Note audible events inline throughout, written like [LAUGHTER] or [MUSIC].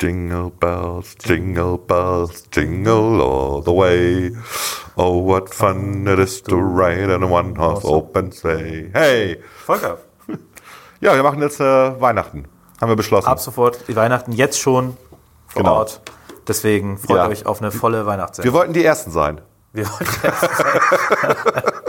Jingle bells, jingle bells, jingle all the way. Oh, what fun it is to ride in a one-horse open sleigh. Hey! Volker, [LAUGHS] Ja, wir machen jetzt äh, Weihnachten. Haben wir beschlossen. ab sofort die Weihnachten jetzt schon vor Genau. Ort. Deswegen freut Ja. euch auf eine volle Weihnachtszeit. Wir wollten die Ersten sein. Wir wollen [LAUGHS]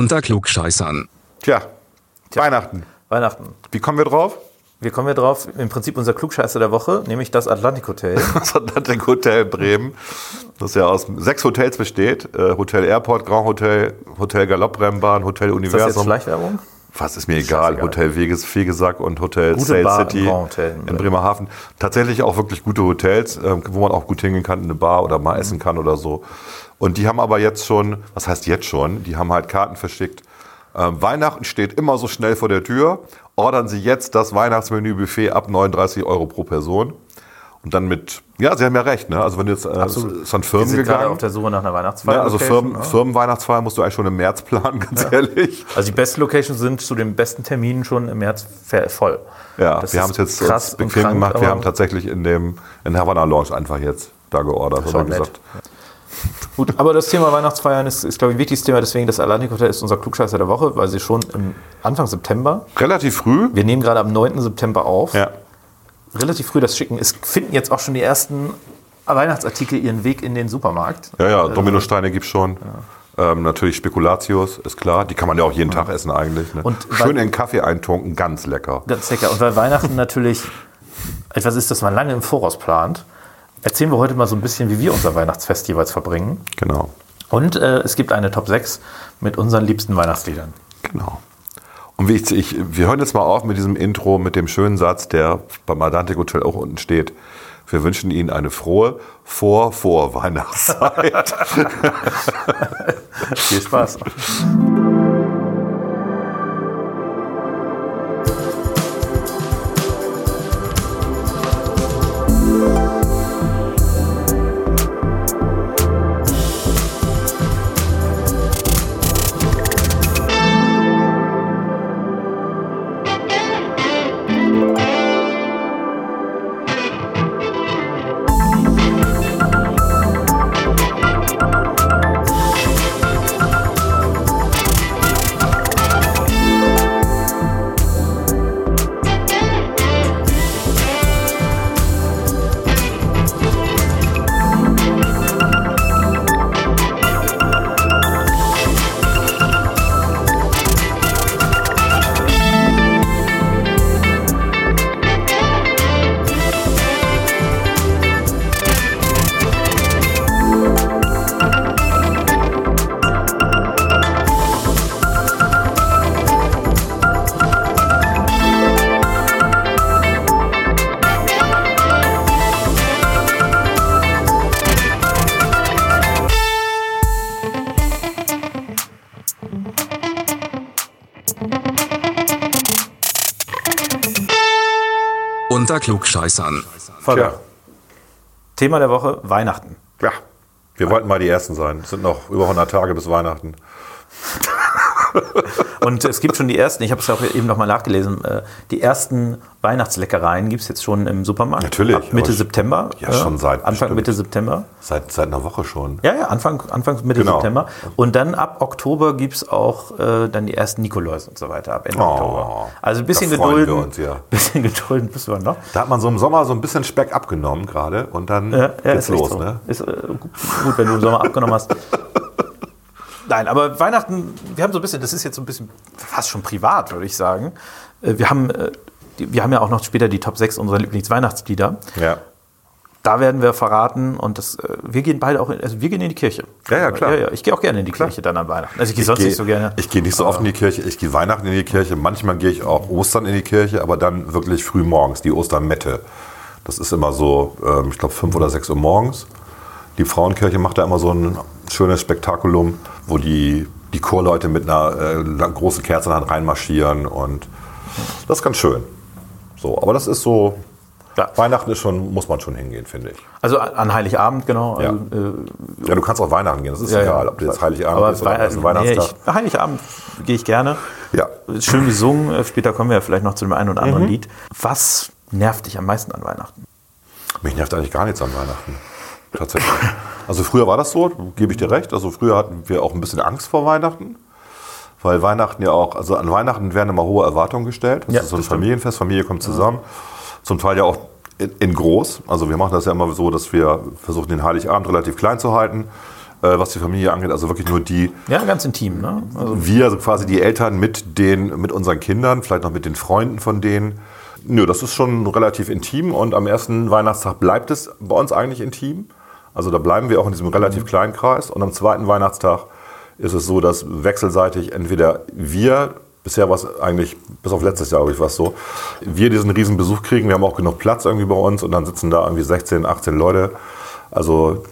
Unter Klugscheißern. Tja, Weihnachten. Weihnachten. Wie kommen wir drauf? Wir kommen hier drauf, im Prinzip unser Klugscheißer der Woche, nämlich das Atlantik Hotel. [LAUGHS] Das Atlantic Hotel Bremen, das ja aus sechs Hotels besteht. Äh, Hotel Airport, Grand Hotel, Hotel Galopprennbahn, Hotel Ist das jetzt Universum. Schleichwerbung? Was ist mir egal. Scheißegal. Hotel Weges, Fegesack und Hotel Gute Sail Bar City Grand Hotel in in Bremerhaven. Tatsächlich auch wirklich gute Hotels, ähm, wo man auch gut hingehen kann, in eine Bar oder mal essen kann oder so. Und die haben aber jetzt schon, was heißt jetzt schon, die haben halt Karten verschickt. Ähm, Weihnachten steht immer so schnell vor der Tür. Ordern Sie jetzt das Weihnachtsmenü-Buffet ab 39 Euro pro Person. Und dann mit, ja, Sie haben ja recht, ne? Also wenn du jetzt, äh, Absolut. ist an Firmen sind gerade gegangen. auf der Suche nach einer Weihnachtsfeier. Ja, also Firmen, ne? Firmenweihnachtsfeier musst du eigentlich schon im März planen, [LAUGHS] ganz ehrlich. Also die besten Locations sind zu den besten Terminen schon im März voll. Ja, Das wir haben es jetzt krass bequem krank, gemacht. Wir haben tatsächlich in dem in Havana Lounge einfach jetzt da geordert oder nett. gesagt. Gut, aber das Thema Weihnachtsfeiern ist, ist glaube ich, ein wichtiges Thema. Deswegen das Atlantik Hotel ist unser Klugscheißer der Woche, weil sie schon Anfang September, Relativ früh. wir nehmen gerade am 9. September auf, Ja. relativ früh das schicken. Es finden jetzt auch schon die ersten Weihnachtsartikel ihren Weg in den Supermarkt. Ja, ja, Dominosteine gibt's schon. Ähm, natürlich Spekulatius, ist klar. Die kann man ja auch jeden Tag essen eigentlich. Ne? Und Schön in Kaffee eintunken, ganz lecker. Ganz lecker. Und weil Weihnachten natürlich etwas ist, das man lange im Voraus plant, erzählen wir heute mal so ein bisschen, wie wir unser Weihnachtsfest jeweils verbringen. Genau, Und äh, es gibt eine Top 6 mit unseren liebsten Weihnachtsliedern. genau. Und wie ich, ich, wir hören jetzt mal auf mit diesem Intro, mit dem schönen Satz, der beim Atlantic Hotel auch unten steht. Wir wünschen Ihnen eine frohe Vor-Vor-Weihnachtszeit. [LAUGHS] Viel Spaß. Unter Klugscheißern. Volker. Tja. Thema der Woche: Weihnachten. ja, wir wollten mal die Ersten sein. Es sind noch über 100 Tage bis Weihnachten. [LAUGHS] Und es gibt schon die ersten, ich habe es auch eben nochmal nachgelesen, äh, die ersten Weihnachtsleckereien gibt es jetzt schon im Supermarkt. Natürlich, Ab Mitte September. Ja, schon seit Anfang, bestimmt. Mitte September. Seit, seit einer Woche schon. Ja, ja, Anfang, Anfang Mitte Genau. September. Und dann ab Oktober gibt es auch äh, dann die ersten Nikolaus und so weiter, ab Ende Oh, Oktober. Also ein bisschen gedulden. wir uns, ja. [LAUGHS] bisschen gedulden müssen wir noch. Da hat man so im Sommer so ein bisschen Speck abgenommen gerade und dann Ja, ja, geht's los. so. Ne? Ist äh, gut, wenn du im Sommer abgenommen hast. [LAUGHS] Nein, aber Weihnachten, wir haben so ein bisschen, das ist jetzt so ein bisschen fast schon privat, würde ich sagen. Äh, Wir haben, äh, wir haben ja auch noch später die Top 6 unserer Lieblingsweihnachtslieder. Ja. Da werden wir verraten und das, äh, wir gehen beide auch, in, also wir gehen in die Kirche. Ja, ja, klar. Ja, ja, ich gehe auch gerne in die Kirche dann an Weihnachten. Also ich gehe sonst Geh- nicht so gerne. Ich gehe nicht so oft in die Kirche. Ich gehe Weihnachten in die Kirche. Manchmal gehe ich auch Ostern in die Kirche, aber dann wirklich früh morgens, die Ostermette. Das ist immer so, ähm, ich glaube, fünf oder sechs Uhr morgens. Die Frauenkirche macht da immer so ein schönes Spektakulum, wo die, die Chorleute mit einer äh, großen Kerze in der Hand reinmarschieren und das ist ganz schön. So, aber das ist so, Ja. Weihnachten ist schon, muss man schon hingehen, finde ich. Also an Heiligabend, genau. Ja. Also, äh, Ja, du kannst auch Weihnachten gehen, das ist ja, egal, ob du jetzt Heiligabend aber bist oder Wei- ersten nee, Weihnachtstag. ich, Heiligabend gehe ich gerne. Ja. Ist Schön gesungen. Äh, Später kommen wir ja vielleicht noch zu dem einen oder Mhm. anderen Lied. Was nervt dich am meisten an Weihnachten? Mich nervt eigentlich gar nichts an Weihnachten. Tatsächlich. Also früher war das so, gebe ich dir recht. Also früher hatten wir auch ein bisschen Angst vor Weihnachten. Weil Weihnachten ja auch, also an Weihnachten werden immer hohe Erwartungen gestellt. Das Ja, ist so ein. Familienfest, Familie kommt zusammen. Zum Teil ja auch in, in groß. Also wir machen das ja immer so, dass wir versuchen, den Heiligabend relativ klein zu halten, äh, was die Familie angeht. Also wirklich nur die, Ja, ganz intim. Ne? Also, wir, also quasi die Eltern mit, den, mit unseren Kindern, vielleicht noch mit den Freunden von denen. Nö, das ist schon relativ intim und am ersten Weihnachtstag bleibt es bei uns eigentlich intim. Also da bleiben wir auch in diesem relativ kleinen Kreis. Und am zweiten Weihnachtstag ist es so, dass wechselseitig entweder wir, bisher war es eigentlich, bis auf letztes Jahr, glaube ich, war es so, wir diesen riesen Besuch kriegen. Wir haben auch genug Platz irgendwie bei uns und dann sitzen da irgendwie 16, 18 Leute. Also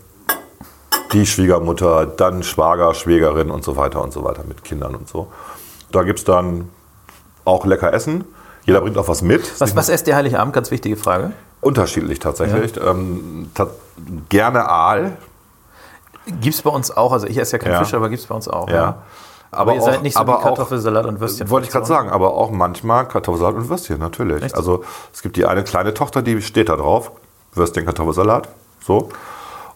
die Schwiegermutter, dann Schwager, Schwägerin und so weiter und so weiter mit Kindern und so. Da gibt es dann auch lecker Essen. Jeder bringt auch was mit. was, was esst ihr Heiligabend? Ganz wichtige Frage. Unterschiedlich tatsächlich. Ähm, ta gerne Aal. Gibt es bei uns auch. Also ich esse ja keinen Ja. Fisch, aber gibt es bei uns auch. Ja. Aber, ihr auch- seid nicht so aber wie Kartoffelsalat und Würstchen. Wollte ich gerade sagen, aber auch manchmal Kartoffelsalat und Würstchen, natürlich. Echt? Also es gibt die eine kleine Tochter, die steht da drauf. Würstchen, Kartoffelsalat. So.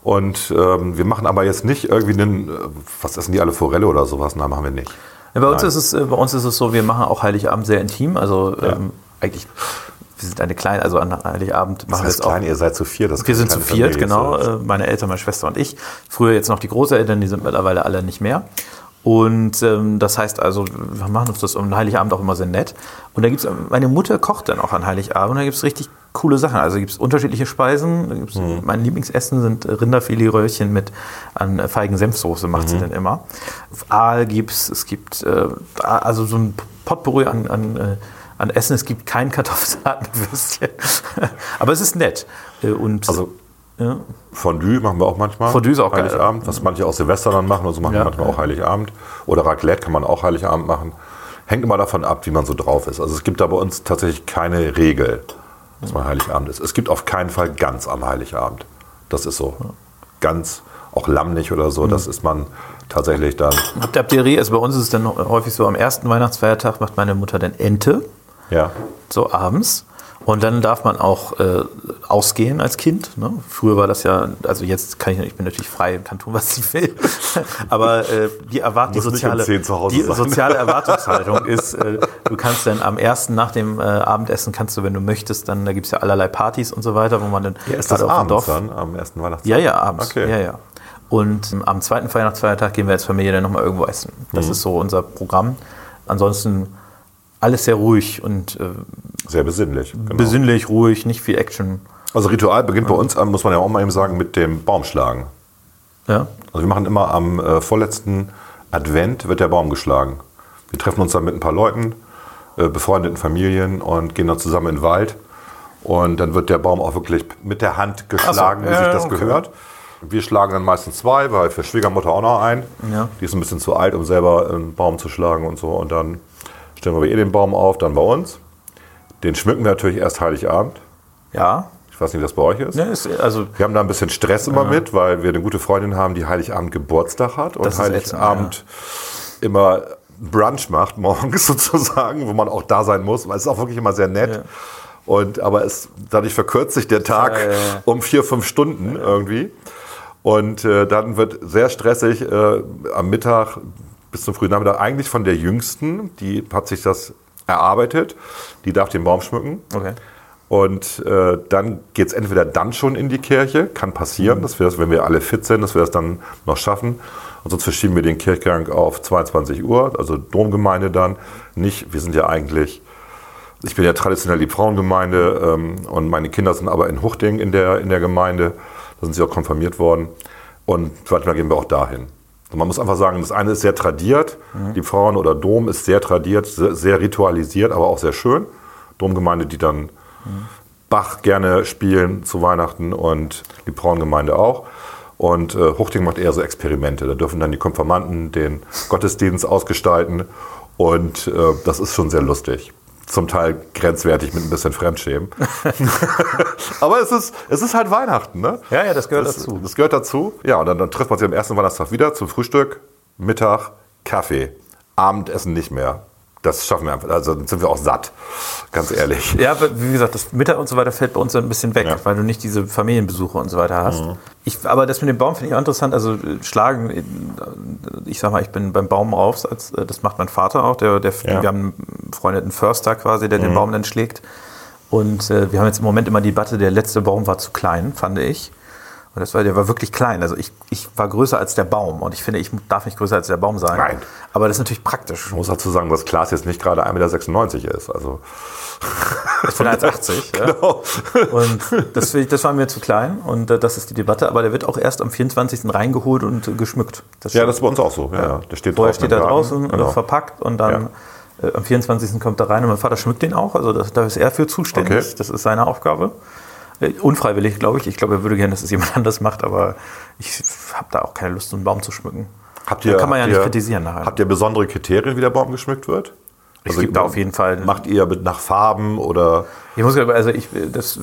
Und ähm, wir machen aber jetzt nicht irgendwie einen, äh, was essen die alle, Forelle oder sowas? Nein, machen wir nicht. Ja, bei, uns Nein. ist es, äh, bei uns ist es so, wir machen auch Heiligabend sehr intim. Also ähm, eigentlich, wir sind eine kleine, also an Heiligabend Das machen wir heißt es auch. klein, ihr seid zu vier. Das Wir sind zu viert, genau. äh, Meine Eltern, meine Schwester und ich. Früher jetzt noch die Großeltern, die sind mittlerweile alle nicht mehr. Und ähm, das heißt also, wir machen uns das am Heiligabend auch immer sehr nett. Und da gibt's, meine Mutter kocht dann auch an Heiligabend. Da gibt es richtig coole Sachen. Also gibt es unterschiedliche Speisen. Da gibt's, Mhm. Mein Lieblingsessen sind Rinderfiletröllchen mit an äh, feigen Senfsoße macht Mhm. sie dann immer. Aal gibt's, es gibt äh, also so ein Potpourri an, an, äh, an Essen. Es gibt keinen Kartoffelsalat mit Würstchen. [LAUGHS] Aber es ist nett. Äh, Und Also ja. Fondue machen wir auch manchmal. Fondue ist auch geil. Heiligabend, was manche auch Silvester dann machen, also machen Ja. wir manchmal auch Heiligabend. Oder Raclette kann man auch Heiligabend machen. Hängt immer davon ab, wie man so drauf ist. Also es gibt da bei uns tatsächlich keine Regel, dass man Heiligabend ist. Es gibt auf keinen Fall ganz am Heiligabend. Das ist so. Ganz, auch Lamm nicht oder so, das ist man tatsächlich dann. Habt ihr, habt ihr? Also bei uns ist es dann häufig so, am ersten Weihnachtsfeiertag macht meine Mutter dann Ente, Ja. so abends. Und dann darf man auch äh, ausgehen als Kind. Ne? Früher war das ja, also jetzt kann ich, ich bin natürlich frei und kann tun, was ich will. [LAUGHS] Aber äh, die, Erwart die, um soziale, 10 zu Hause die sein. soziale [LAUGHS] Erwartungshaltung ist, äh, du kannst dann am ersten nach dem äh, Abendessen, kannst du, wenn du möchtest, dann, da gibt es ja allerlei Partys und so weiter, wo man dann Ja, ist das abends dann, am ersten Weihnachtstag? Ja, ja, abends. Okay. Ja, ja. Und ähm, am zweiten Weihnachtsfeiertag gehen wir als Familie dann nochmal irgendwo essen. Das Mhm. ist so unser Programm. Ansonsten alles sehr ruhig und äh, Sehr besinnlich. Genau. besinnlich, ruhig, nicht viel Action. Also Ritual beginnt bei uns, muss man ja auch mal eben sagen, mit dem Baumschlagen. Ja. Also wir machen immer am äh, vorletzten Advent wird der Baum geschlagen. Wir treffen uns dann mit ein paar Leuten, äh, befreundeten Familien und gehen dann zusammen in den Wald. Und dann wird der Baum auch wirklich mit der Hand geschlagen, so, wie sich das okay. gehört. Wir schlagen dann meistens zwei, weil für Schwiegermutter auch noch ein. Ja. Die ist ein bisschen zu alt, um selber einen Baum zu schlagen und so. Und dann stellen wir bei ihr den Baum auf, dann bei uns. Den schmücken wir natürlich erst Heiligabend. Ja. Ich weiß nicht, wie das bei euch ist. ja ist, also Wir haben da ein bisschen Stress immer mit, weil wir eine gute Freundin haben, die Heiligabend Geburtstag hat und Heiligabend immer Brunch macht [LAUGHS] morgens sozusagen, wo man auch da sein muss, weil es ist auch wirklich immer sehr nett. Ja. Und aber es dadurch verkürzt sich der Tag Ja, ja, ja. um vier, fünf Stunden irgendwie. Und äh, dann wird sehr stressig äh, am Mittag bis zum frühen Nachmittag eigentlich von der Jüngsten, die hat sich das erarbeitet, die darf den Baum schmücken. okay. Und äh, dann geht es entweder dann schon in die Kirche, kann passieren, dass wir das, wenn wir alle fit sind, dass wir das dann noch schaffen. Und sonst verschieben wir den Kirchgang auf 22 Uhr, also Domgemeinde dann. Nicht, wir sind ja eigentlich, ich bin ja traditionell die Frauengemeinde ähm, und meine Kinder sind aber in Huchting in der, in der Gemeinde. Da sind sie auch konfirmiert worden. Und manchmal gehen wir auch dahin. Man muss einfach sagen, das eine ist sehr tradiert, die Frauen- oder Dom ist sehr tradiert, sehr, sehr ritualisiert, aber auch sehr schön. Domgemeinde, die dann Bach gerne spielen zu Weihnachten und die Frauengemeinde auch. Und äh, Huchting macht eher so Experimente. Da dürfen dann die Konfirmanden den Gottesdienst ausgestalten. Und äh, das ist schon sehr lustig. Zum Teil grenzwertig mit ein bisschen Fremdschämen. [LAUGHS] Aber es ist, es ist halt Weihnachten, ne? Ja, ja, das gehört das, dazu. Das gehört dazu. Ja, und dann, dann trifft man sich am ersten Weihnachtstag wieder zum Frühstück, Mittag, Kaffee. Abendessen nicht mehr. Das schaffen wir einfach. Also dann sind wir auch satt, ganz ehrlich. Ja, wie gesagt, das Mittag und so weiter fällt bei uns ein bisschen weg, Ja. weil du nicht diese Familienbesuche und so weiter hast. Ich, aber das mit dem Baum finde ich auch interessant. Also schlagen, ich sag mal, ich bin beim Baum als, äh, das macht mein Vater auch. Der, der, Ja. Wir haben einen befreundeten Förster quasi, der den Baum dann schlägt. Und äh, wir haben jetzt im Moment immer die Debatte, der letzte Baum war zu klein, fand ich. Und das war, der war wirklich klein. Also ich, ich war größer als der Baum. Und ich finde, ich darf nicht größer als der Baum sein. Nein. Aber das ist natürlich praktisch. Ich muss dazu sagen, dass Klaas jetzt nicht gerade 1,96 Meter ist. Also, [LAUGHS] Ich bin 1,80. ja. genau. Und das, das war mir zu klein und äh, das ist die Debatte. Aber der wird auch erst am 24. reingeholt und geschmückt. Das Ja, das ist bei uns auch so. Ja, ja. Der steht Vorher draußen steht Garten. draußen Genau. äh, verpackt und dann äh, am 24. kommt er rein und mein Vater schmückt den auch. Also das, da ist er für zuständig. Okay. Das ist seine Aufgabe. Äh, Unfreiwillig, glaube ich. Ich glaube, er würde gerne, dass es jemand [LAUGHS] anders macht, aber ich habe da auch keine Lust, so einen Baum zu schmücken. Habt ihr, Da kann man ja nicht ihr, kritisieren nachher. Habt ihr besondere Kriterien, wie der Baum geschmückt wird? Es gibt da auf jeden Fall. Macht ihr mit nach Farben oder Ich muss also ich, das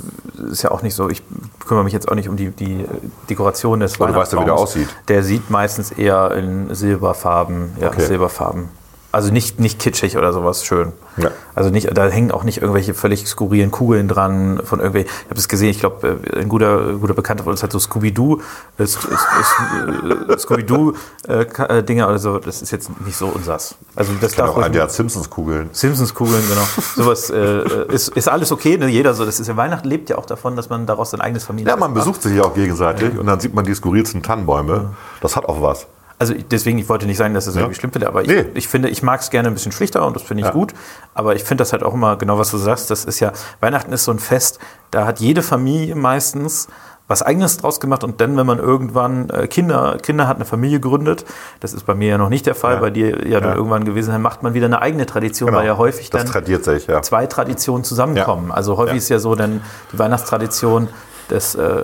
ist ja auch nicht so, ich kümmere mich jetzt auch nicht um die, die Dekoration des Aber du weißt ja, wie der aussieht. Der sieht meistens eher in Silberfarben, ja, Okay. Silberfarben. Also nicht, nicht kitschig oder sowas schön. Ja. Also nicht, da hängen auch nicht irgendwelche völlig skurrilen Kugeln dran von irgendwie. Ich habe es gesehen, ich glaube, ein guter, guter Bekannter von uns hat so Scooby-Doo, äh, äh, Scooby-Doo-Dinger oder so. Das ist jetzt nicht so unsers. Also das darf auch ruhig- ein, der hat Simpsons-Kugeln. Simpsons-Kugeln, genau. Sowas äh, ist, ist alles okay, ne? Jeder so. Das ist ja Weihnachten lebt ja auch davon, dass man daraus sein eigenes Familie. Ja, man besucht sich ja auch gegenseitig und dann sieht man die skurrilsten Tannenbäume. Das hat auch was. Also ich- deswegen, ich wollte nicht sagen, dass das irgendwie schlimm finde, aber ich, Nee. ich finde, ich mag es gerne ein bisschen schlichter und das finde ich Ja. gut. Aber ich finde das halt auch immer, genau was du sagst, das ist ja, Weihnachten ist so ein Fest, da hat jede Familie meistens was eigenes draus gemacht und dann, wenn man irgendwann äh, Kinder, Kinder hat, eine Familie gründet, das ist bei mir ja noch nicht der Fall, Ja. bei dir ja, dann Ja. irgendwann gewesen, dann macht man wieder eine eigene Tradition, weil ja häufig das dann sich, ja. zwei Traditionen zusammenkommen. Ja. Also häufig Ja. ist ja so dann die Weihnachtstradition des, äh,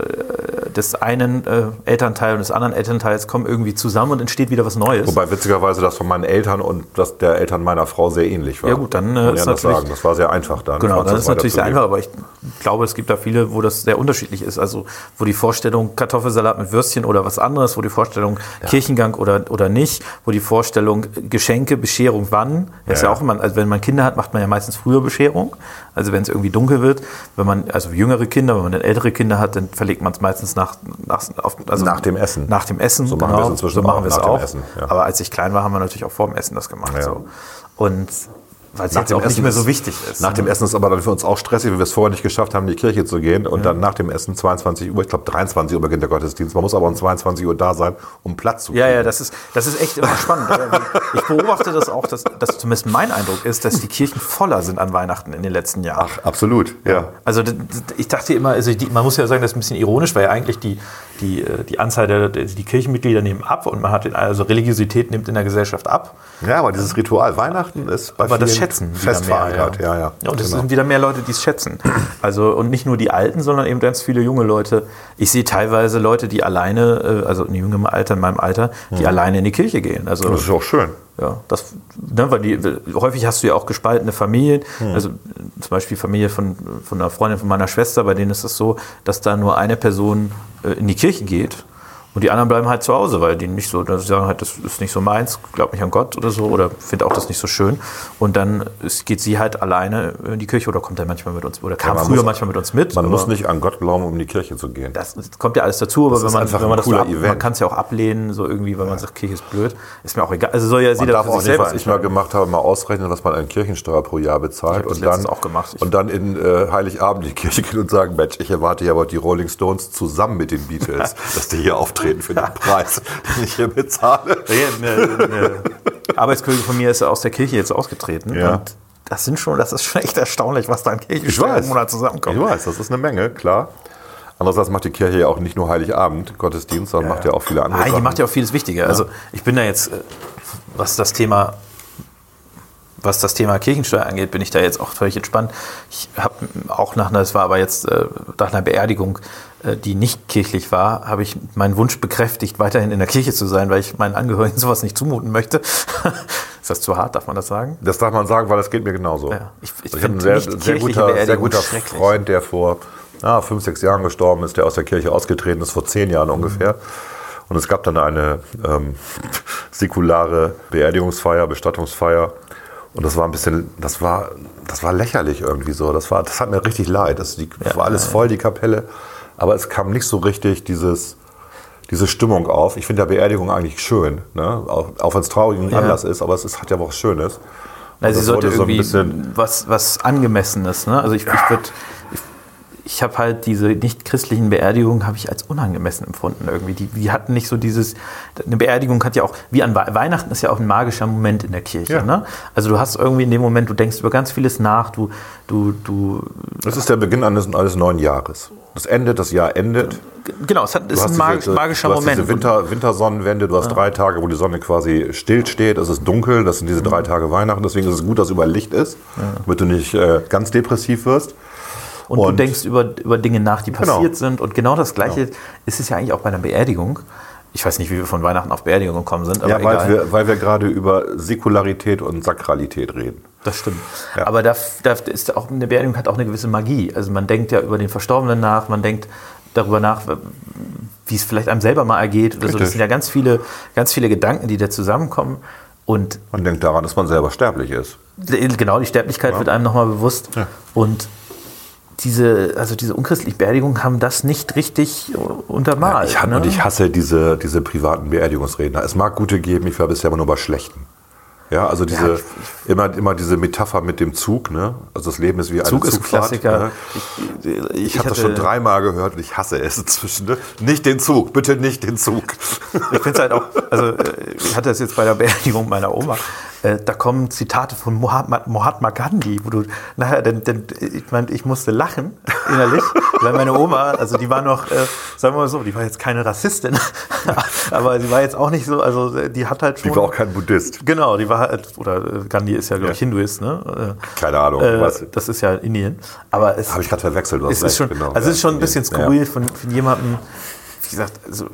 des einen äh, Elternteils und des anderen Elternteils kommen irgendwie zusammen und entsteht wieder was Neues. Wobei witzigerweise das von meinen Eltern und das der Eltern meiner Frau sehr ähnlich war. Ja gut, dann, äh, ist ja das natürlich- sagen. Das war sehr einfach dann. Genau, das ist natürlich sehr einfach, aber ich glaube, es gibt da viele, wo das sehr unterschiedlich ist. Also wo die Vorstellung Kartoffelsalat mit Würstchen oder was anderes, wo die Vorstellung Kirchengang oder, oder nicht, wo die Vorstellung Geschenke, Bescherung wann. Das ist ja Ja. auch immer, also wenn man Kinder hat, macht man ja meistens früher Bescherung. Also wenn es irgendwie dunkel wird, wenn man, also jüngere Kinder, wenn man dann ältere Kinder hat, dann verlegt man es meistens nach, nach, auf, also Nach dem Essen. Nach dem Essen, So machen wir es inzwischen so machen auch, nach dem auch. Essen, ja. Aber als ich klein war, haben wir natürlich auch vor dem Essen das gemacht. Ja. So. Und weil es jetzt auch nicht mehr so wichtig ist. Nach ne? dem Essen ist aber dann für uns auch stressig, weil wir es vorher nicht geschafft haben, in die Kirche zu gehen. Und dann nach dem Essen 22 Uhr, ich glaube 23 Uhr beginnt der Gottesdienst. Man muss aber um 22 Uhr da sein, um Platz zu kriegen. Ja, ja, das ist, das ist echt immer spannend. ich beobachte das auch, dass, dass zumindest mein Eindruck ist, dass die Kirchen voller sind an Weihnachten in den letzten Jahren. Ach, absolut, ja. Also ich dachte immer, also die, man muss ja sagen, das ist ein bisschen ironisch, weil ja eigentlich die, die, äh, die Anzahl der die Kirchenmitglieder nehmen ab und man hat den, also Religiosität nimmt in der Gesellschaft ab. Ja, aber dieses Ritual Weihnachten ist bei Aber vielen schätzen fest mehr. verankert. Ja, ja. und es genau. sind wieder mehr Leute, die es schätzen. Also und nicht nur die Alten, sondern eben ganz viele junge Leute. Ich sehe teilweise Leute, die alleine, äh, also in jüngerem Alter, in meinem Alter, die alleine in die Kirche gehen. Also das ist auch schön. ja, das, ne, weil die, häufig hast du ja auch gespaltene Familien. Hm. Also zum Beispiel Familie von, von einer Freundin von meiner Schwester, bei denen ist es so, dass da nur eine Person äh, in die Kirche geht und die anderen bleiben halt zu Hause, weil die nicht so, sie sagen halt, das ist nicht so meins, glaub nicht an Gott oder so oder finde auch das nicht so schön. Und dann geht sie halt alleine in die Kirche oder kommt dann manchmal mit uns oder kam man früher muss- manchmal mit uns mit. Man muss nicht an Gott glauben, um in die Kirche zu gehen. das, das kommt ja alles dazu, aber wenn ist man, einfach wenn man das so ab, man kann es ja auch ablehnen, so irgendwie, wenn man sagt, Kirche ist blöd, ist mir auch egal. Also soll ja Man darf auch nicht, was ich mal gemacht habe, mal ausrechnen, was man an Kirchensteuer pro Jahr bezahlt. Ich das und dann, und dann in äh, Heiligabend in die Kirche gehen und sagen, Mensch, ich erwarte ja aber die Rolling Stones zusammen mit den Beatles, [LAUGHS] dass die hier auftreten für den Preis, den ich hier bezahle. Eine, eine Arbeitskollegin von mir ist aus der Kirche jetzt ausgetreten. Ja. Und das sind schon, das ist schon echt erstaunlich, was da an Kirchensteuer im Monat zusammenkommt. Ich weiß, das ist eine Menge, klar. Andererseits macht die Kirche ja auch nicht nur Heiligabend Gottesdienst, sondern macht ja auch viele andere Nein, die Sachen. macht ja auch vieles Wichtiger. Also ich bin da jetzt, äh, was das Thema was das Thema Kirchensteuer angeht, bin ich da jetzt auch völlig entspannt. Ich habe auch nach einer, das war aber jetzt äh, nach einer Beerdigung, äh, die nicht kirchlich war, habe ich meinen Wunsch bekräftigt, weiterhin in der Kirche zu sein, weil ich meinen Angehörigen [LAUGHS] sowas nicht zumuten möchte. [LAUGHS] Ist das zu hart, darf man das sagen? Das darf man sagen, weil das geht mir genauso. Ja, ich- ich also ich habe einen sehr, sehr guter, sehr guter. Freund, der vor ah, fünf, sechs Jahren gestorben ist, der aus der Kirche ausgetreten ist, vor zehn Jahren ungefähr. Und es gab dann eine ähm, [LAUGHS] säkulare Beerdigungsfeier, Bestattungsfeier. Und das war ein bisschen, das war, das war lächerlich irgendwie so. Das war, das hat mir richtig leid. Das die, war alles voll, die Kapelle. Aber es kam nicht so richtig dieses, diese Stimmung auf. Ich finde ja Beerdigung eigentlich schön, ne? auch, auch wenn es traurig und Ja. anders ist, aber es ist, hat ja was Schönes. Und sie sollte so ein irgendwie was, was Angemessenes. Ne? Also ich, ich würde, ich, habe halt diese nicht christlichen Beerdigungen habe ich als unangemessen empfunden irgendwie. Die, die hatten nicht so dieses. Eine Beerdigung hat ja auch wie an Wei- Weihnachten ist ja auch ein magischer Moment in der Kirche. Ja. Ne? Also du hast irgendwie in dem Moment, du denkst über ganz vieles nach. Du, du, du. Das ist der Beginn eines, eines neuen Jahres. Das endet, das Jahr endet. Genau, es hat, ist ein diese- magischer du hast Moment. Diese Winter, Wintersonnenwende, du hast drei Tage, wo die Sonne quasi still steht, es ist dunkel, das sind diese drei Tage Weihnachten, deswegen ist es gut, dass über Licht ist, damit du nicht äh, ganz depressiv wirst. Und, du Und- denkst über, über Dinge nach, die Genau. passiert sind. Und genau das Gleiche ist es ja eigentlich auch bei einer Beerdigung. Ich weiß nicht, wie wir von Weihnachten auf Beerdigung gekommen sind, aber Ja, weil egal. wir, weil wir gerade über Säkularität und Sakralität reden. Das stimmt. Ja. Aber da, da ist auch eine Beerdigung hat auch eine gewisse Magie. Also man denkt ja über den Verstorbenen nach, man denkt darüber nach, wie es vielleicht einem selber mal ergeht oder so. Das sind ja ganz viele, ganz viele Gedanken, die da zusammenkommen. Und Man denkt daran, dass man selber sterblich ist. genau, die Sterblichkeit wird einem nochmal bewusst. Ja. Und diese, also diese unchristlichen Beerdigungen haben das nicht richtig untermalt. Ich, ha- ne? Und ich hasse diese, diese privaten Beerdigungsredner. Es mag gute geben, ich war bisher immer nur bei schlechten. Ja, also diese, Ja, ich- immer, immer diese Metapher mit dem Zug, ne? Also das Leben ist wie eine Zug ist ein Zugfahrt. Klassiker. Ne? Ich, Ich habe das schon dreimal gehört und ich hasse es inzwischen. Ne? Nicht den Zug, bitte nicht den Zug. Ich finde es halt auch, also äh, ich hatte das jetzt bei der Beerdigung meiner Oma, äh, da kommen Zitate von Mahatma, Mahatma Gandhi, wo du nachher, denn, denn ich meine, ich musste lachen [LAUGHS] innerlich, weil meine Oma, also die war noch, äh, sagen wir mal so, die war jetzt keine Rassistin, [LAUGHS] aber sie war jetzt auch nicht so, also äh, die hat halt schon. Ich war auch kein Buddhist. Genau, die war halt, oder äh, Gandhi ist ja, glaube ich, Ja. Hinduist, ne? Keine Ahnung. Äh, was. das ist ja Indien. Aber es, Habe ich gerade verwechselt. es ist schon, genau. also es ist schon ein bisschen Ja. skurril von, von jemandem, wie gesagt, also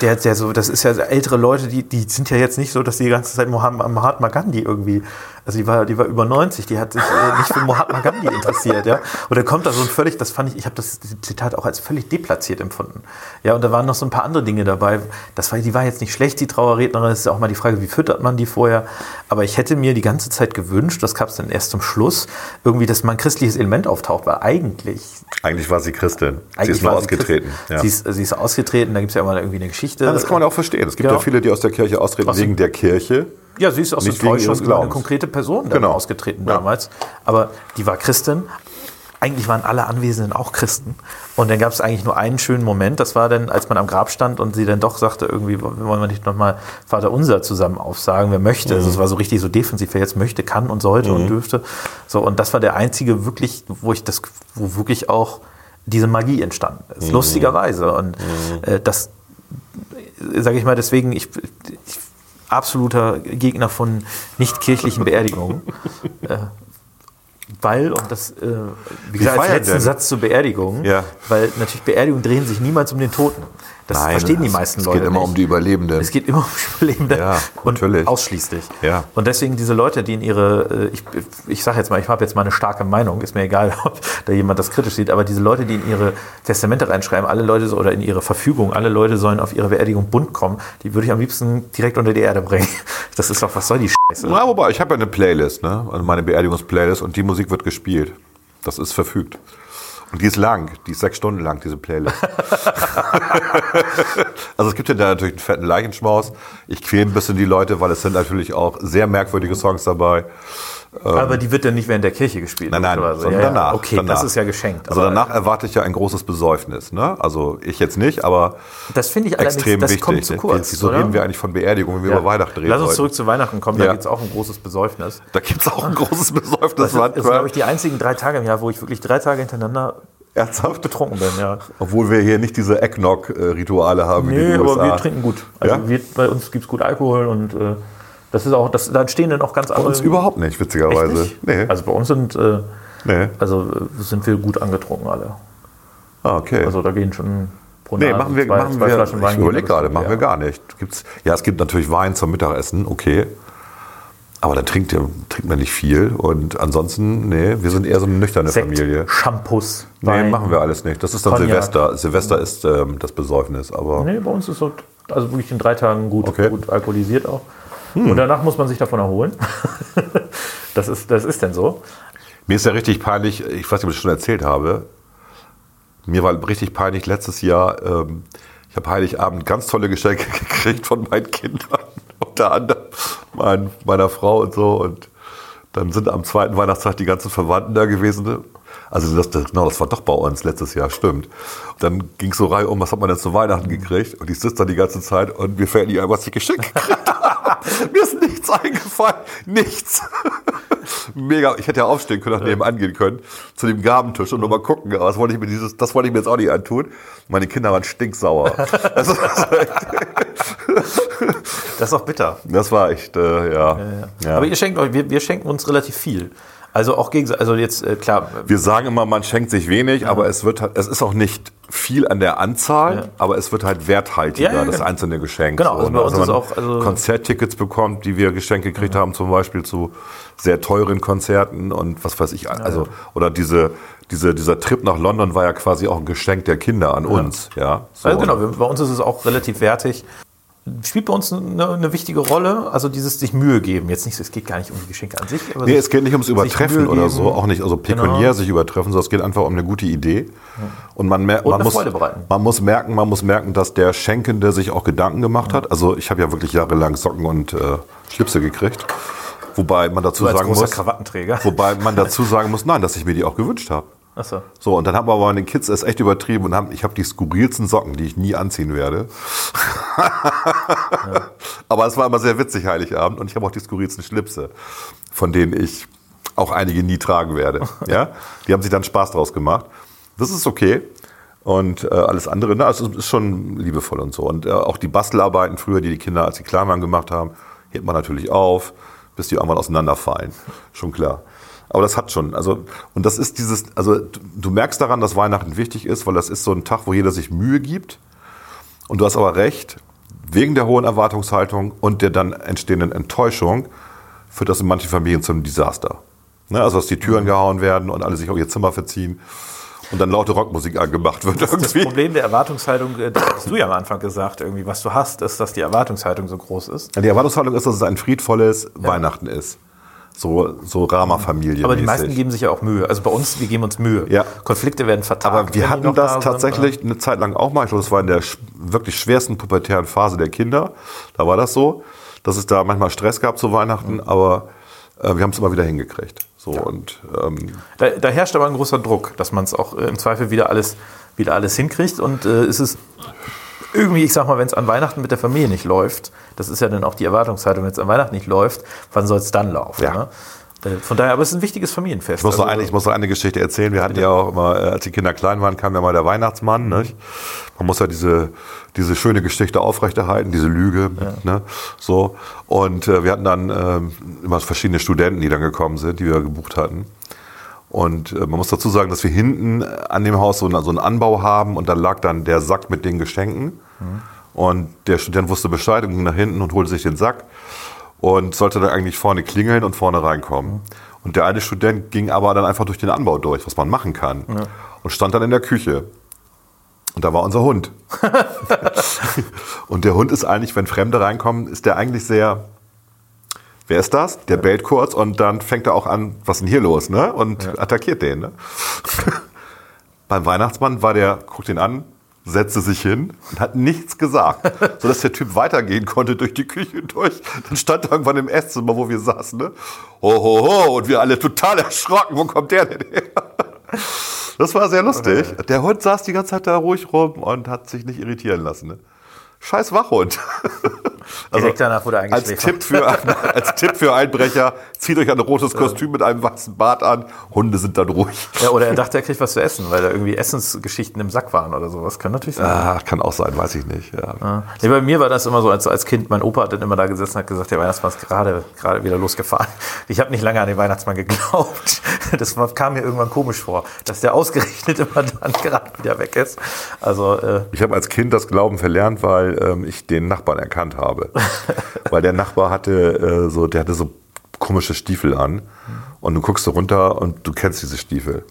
der, der so, das ist ja ältere Leute, die, die sind ja jetzt nicht so, dass die die ganze Zeit Mohammed- Mahatma Gandhi irgendwie, also die war, die war über 90, die hat sich äh, nicht für Mahatma Gandhi interessiert, ja. Und dann kommt da so ein völlig, das fand ich, ich habe das Zitat auch als völlig deplatziert empfunden. Ja, und da waren noch so ein paar andere Dinge dabei. Das war, die war jetzt nicht schlecht, die Trauerrednerin. Es ist auch mal die Frage, wie füttert man die vorher? Aber ich hätte mir die ganze Zeit gewünscht, das gab es dann erst zum Schluss, irgendwie, dass mal ein christliches Element auftaucht, weil eigentlich Eigentlich war sie Christin. sie ist nur ausgetreten. Ja. Sie, ist, sie ist ausgetreten, da gibt es ja immer irgendwie eine Geschichte. Ja, das kann man auch verstehen. Es gibt ja, Ja. viele, die aus der Kirche austreten Aus dem- wegen der Kirche. Ja, sie ist aus nicht Enttäuschung über eine konkrete Person dann Genau. ausgetreten Ja. damals. Aber die war Christin. Eigentlich waren alle Anwesenden auch Christen. Und dann gab es eigentlich nur einen schönen Moment. Das war dann, als man am Grab stand und sie dann doch sagte, irgendwie wollen wir nicht nochmal Vater Unser zusammen aufsagen, wer möchte. Also es war so richtig so defensiv, wer jetzt möchte, kann und sollte und dürfte. So, und das war der einzige wirklich, wo ich das, wo wirklich auch diese Magie entstanden ist. Lustigerweise. Und äh, das, sage ich mal, deswegen, ich, ich absoluter Gegner von nicht kirchlichen Beerdigungen. [LAUGHS] äh, weil, und das, äh, wie gesagt, als letzten denn? Satz zur Beerdigung, Ja. weil natürlich Beerdigungen drehen sich niemals um den Toten. Das Nein, verstehen die es- meisten es Leute. geht immer nicht. um die Überlebenden. Es geht immer um die Überlebenden. Ja, und natürlich. Ausschließlich. Ja. Und deswegen diese Leute, die in ihre, äh, ich, ich sage jetzt mal, ich habe jetzt mal eine starke Meinung, ist mir egal, [LAUGHS] ob da jemand das kritisch sieht, aber diese Leute, die in ihre Testamente reinschreiben, alle Leute oder in ihre Verfügung, alle Leute sollen auf ihre Beerdigung bunt kommen, die würde ich am liebsten direkt unter die Erde bringen. [LAUGHS] Das ist doch, was soll die Scheiße? Na, wobei, ich habe ja eine Playlist, ne? Also meine Beerdigungsplaylist und die Musik wird gespielt. Das ist verfügt. Und die ist lang, die ist sechs Stunden lang, diese Playlist. [LAUGHS] also es gibt ja da natürlich einen fetten Leichenschmaus. Ich quäle ein bisschen die Leute, weil es sind natürlich auch sehr merkwürdige Songs dabei. Aber die wird dann nicht während der Kirche gespielt. Nein, nein, sondern Ja, danach. Okay, danach. das ist ja geschenkt. Also danach erwarte ich ja ein großes Besäufnis. Ne? Also ich jetzt nicht, aber Das finde ich extrem das wichtig. kommt zu kurz. Wieso reden wir eigentlich von Beerdigung, wenn wir Ja. über Weihnachten reden? Lass uns wollten? zurück zu Weihnachten kommen, da Ja. gibt es auch ein großes Besäufnis. Da gibt es auch ein großes Besäufnis. Das, sind, glaube ich, die einzigen drei Tage im Jahr, wo ich wirklich drei Tage hintereinander Ernsthaft? betrunken bin. Ja. Obwohl wir hier nicht diese Eggnog-Rituale haben wie Nee, den aber USA. wir trinken gut. Also Ja? wir, bei uns gibt es gut Alkohol und äh, Das ist auch, das, da entstehen dann auch ganz Bei andere. uns überhaupt nicht, witzigerweise. Nicht? Nee. Also bei uns sind, äh, nee. also äh, sind wir gut angetrunken alle. Ah, okay. Also da gehen schon pro Nee, machen wir, zwei, machen zwei wir Flaschen Wein. ich überlege gerade, machen wir gar nicht. Gibt's, ja, es gibt natürlich Wein zum Mittagessen, okay. Aber dann trinkt, trinkt man nicht viel. Und ansonsten, nee, wir sind eher so eine nüchterne Sekt, Familie. Shampoos, Nee, Wein. machen wir alles nicht. Das ist dann Cognac. Silvester. Silvester ist ähm, das Besäufnis, aber Nee, bei uns ist so, also wirklich in drei Tagen gut, Okay. gut alkoholisiert auch. Und danach muss man sich davon erholen. [LAUGHS] das, ist, das ist denn so. mir ist ja richtig peinlich, ich weiß nicht, ob ich das schon erzählt habe. Mir war richtig peinlich letztes Jahr, ähm, ich habe Heiligabend ganz tolle Geschenke [LAUGHS] gekriegt von meinen Kindern, unter anderem mein, meiner Frau und so. Und dann sind am zweiten Weihnachtstag die ganzen Verwandten da gewesen. Also das, das, genau, das war doch bei uns letztes Jahr, stimmt. Und dann ging es so rein um, was hat man denn zu Weihnachten gekriegt? Und ich sitze da die ganze Zeit und mir fällt nicht ein, was ich geschenkt gekriegt habe. [LAUGHS] mir ist nichts eingefallen. Nichts. [LAUGHS] Mega. Ich hätte ja aufstehen können, nach nebenan gehen können, zu dem Gabentisch und nochmal gucken. Aber das wollte ich mir dieses, das wollte ich mir jetzt auch nicht antun. Meine Kinder waren stinksauer. [LAUGHS] Das ist auch bitter. das war echt, äh, ja. ja. Aber ihr schenkt euch, wir, wir schenken uns relativ viel. Also auch gegen, also jetzt, äh, klar, Wir sagen immer, man schenkt sich wenig, aber es wird halt, es ist auch nicht viel an der Anzahl, Ja. aber es wird halt werthaltiger, Ja, ja, das einzelne Geschenk. Genau, also ne? bei uns wenn ist man auch, also- Konzerttickets bekommt, die wir geschenkt gekriegt haben, zum Beispiel zu sehr teuren Konzerten und was weiß ich, also oder diese, diese, dieser Trip nach London war ja quasi auch ein Geschenk der Kinder an uns, ja. So. also genau, bei uns ist es auch relativ wertig. Spielt bei uns eine, eine wichtige Rolle, also dieses sich Mühe geben. Jetzt nicht, es geht gar nicht um die Geschenke an sich. Aber Nee, es geht nicht ums Übertreffen oder so, auch nicht, also pekuniär Genau. sich übertreffen, sondern es geht einfach um eine gute Idee. Und man, mer Und man, muss, man muss merken, man muss merken, dass der Schenkende sich auch Gedanken gemacht hat. Also ich habe ja wirklich jahrelang Socken und äh, Schlipse gekriegt. Wobei man dazu sagen muss, Krawattenträger. wobei man dazu [LAUGHS] sagen muss, nein, dass ich mir die auch gewünscht habe. Achso. So, und dann haben aber meine Kids es echt übertrieben und haben, ich habe die skurrilsten Socken, die ich nie anziehen werde. [LAUGHS] Aber es war immer sehr witzig, Heiligabend, und ich habe auch die skurrilsten Schlipse, von denen ich auch einige nie tragen werde. [LAUGHS] Ja? Die haben sich dann Spaß draus gemacht. Das ist okay. Und äh, alles andere, na, es ist ist schon liebevoll und so. Und äh, auch die Bastelarbeiten früher, die die Kinder, als sie klein waren, gemacht haben, hebt man natürlich auf, bis die irgendwann auseinanderfallen. Schon klar. Aber das hat schon, also, und das ist dieses, also du, merkst daran, dass Weihnachten wichtig ist, weil das ist so ein Tag, wo jeder sich Mühe gibt. Und du hast aber recht, wegen der hohen Erwartungshaltung und der dann entstehenden Enttäuschung führt das in manchen Familien zum Desaster. Ne, also, dass die Türen gehauen werden und alle sich auf ihr Zimmer verziehen und dann laute Rockmusik angemacht wird Das irgendwie. Problem der Erwartungshaltung, äh, das hast du ja am Anfang gesagt, irgendwie, was du hast, ist, dass die Erwartungshaltung so groß ist. Die Erwartungshaltung ist, dass es ein friedvolles Weihnachten ist. So, so Rama-Familie. Aber die meisten geben sich ja auch Mühe. Also bei uns, wir geben uns Mühe. Ja. Konflikte werden vertagt. Aber wir hatten das da sind. tatsächlich eine Zeit lang auch mal. Ich glaube, das war in der wirklich schwersten pubertären Phase der Kinder. Da war das so, dass es da manchmal Stress gab zu Weihnachten, aber äh, wir haben es immer wieder hingekriegt. So und ähm, Da, da herrscht aber ein großer Druck, dass man es auch äh, im Zweifel wieder alles, wieder alles hinkriegt. Und äh, es ist irgendwie, ich sag mal, wenn es an Weihnachten mit der Familie nicht läuft, das ist ja dann auch die Erwartungshaltung, wenn es an Weihnachten nicht läuft, wann soll es dann laufen? Ja. Ne? Äh, Von daher, aber es ist ein wichtiges Familienfest. ich muss, noch Also, eine, ich muss noch eine Geschichte erzählen. Wir hatten ja auch immer, äh, als die Kinder klein waren, kam ja mal der Weihnachtsmann. Nicht? Man muss ja diese, diese schöne Geschichte aufrechterhalten, diese Lüge. Ne? So. Und äh, wir hatten dann ähm, immer verschiedene Studenten, die dann gekommen sind, die wir gebucht hatten. Und äh, man muss dazu sagen, dass wir hinten an dem Haus so, einen- so einen Anbau haben und da lag dann der Sack mit den Geschenken. Und der Student wusste Bescheid und ging nach hinten und holte sich den Sack und sollte dann eigentlich vorne klingeln und vorne reinkommen. Und der eine Student ging aber dann einfach durch den Anbau durch, was man machen kann. Und stand dann in der Küche. Und da war unser Hund. [LAUGHS] und der Hund ist eigentlich, wenn Fremde reinkommen, ist der eigentlich sehr. Wer ist das? Der bellt kurz und dann fängt er auch an, was ist denn hier los, ne? Und attackiert den, ne? [LAUGHS] Beim Weihnachtsmann war der, guckt ihn an, setzte sich hin und hat nichts gesagt, [LAUGHS] sodass der Typ weitergehen konnte durch die Küche durch. Dann stand er irgendwann im Esszimmer, wo wir saßen, ne? Ho, ho, ho, und wir alle total erschrocken, wo kommt der denn her? [LAUGHS] Das war sehr lustig. [LAUGHS] Der Hund saß die ganze Zeit da ruhig rum und hat sich nicht irritieren lassen. Ne? Scheiß Wachhund. Direkt danach wurde als. Tipp, für, [LAUGHS] als Tipp für Einbrecher, zieht euch ein rotes Kostüm mit einem weißen Bart an. Hunde sind dann ruhig. Ja, oder er dachte, er kriegt was zu essen, weil da irgendwie Essensgeschichten im Sack waren oder sowas. Kann natürlich sein. Ah, kann auch sein, weiß ich nicht. Ja. Nee, bei mir war das immer so, als, als Kind, mein Opa hat dann immer da gesessen und hat gesagt, der Weihnachtsmann ist gerade, gerade wieder losgefahren. Ich habe nicht lange an den Weihnachtsmann geglaubt. [LAUGHS] Das kam mir irgendwann komisch vor, dass der ausgerechnet immer dann gerade wieder weg ist. Also, äh, Ich habe als Kind das Glauben verlernt, weil ähm, ich den Nachbarn erkannt habe. [LAUGHS] weil der Nachbar hatte äh, so, der hatte so komische Stiefel an. Und du guckst so runter und du kennst diese Stiefel.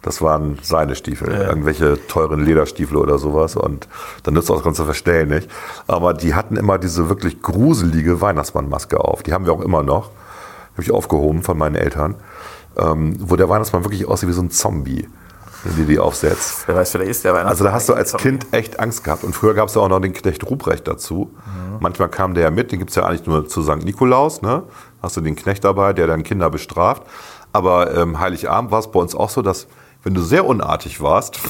Das waren seine Stiefel, irgendwelche teuren Lederstiefel oder sowas. Und dann nützt auch das ganze Verstellen nicht. Aber die hatten immer diese wirklich gruselige Weihnachtsmannmaske auf. Die haben wir auch immer noch. Habe ich aufgehoben von meinen Eltern. Ähm, wo der Weihnachtsmann wirklich aussieht wie so ein Zombie, wenn du die aufsetzt. wer weiß, vielleicht ist der Weihnachtsmann. Also da hast du als Kind echt Angst gehabt. Und früher gab es ja auch noch den Knecht Ruprecht dazu. Manchmal kam der ja mit, den gibt es ja eigentlich nur zu St. Nikolaus. Ne? Hast du den Knecht dabei, der dann Kinder bestraft. Aber ähm, Heiligabend war es bei uns auch so, dass wenn du sehr unartig warst,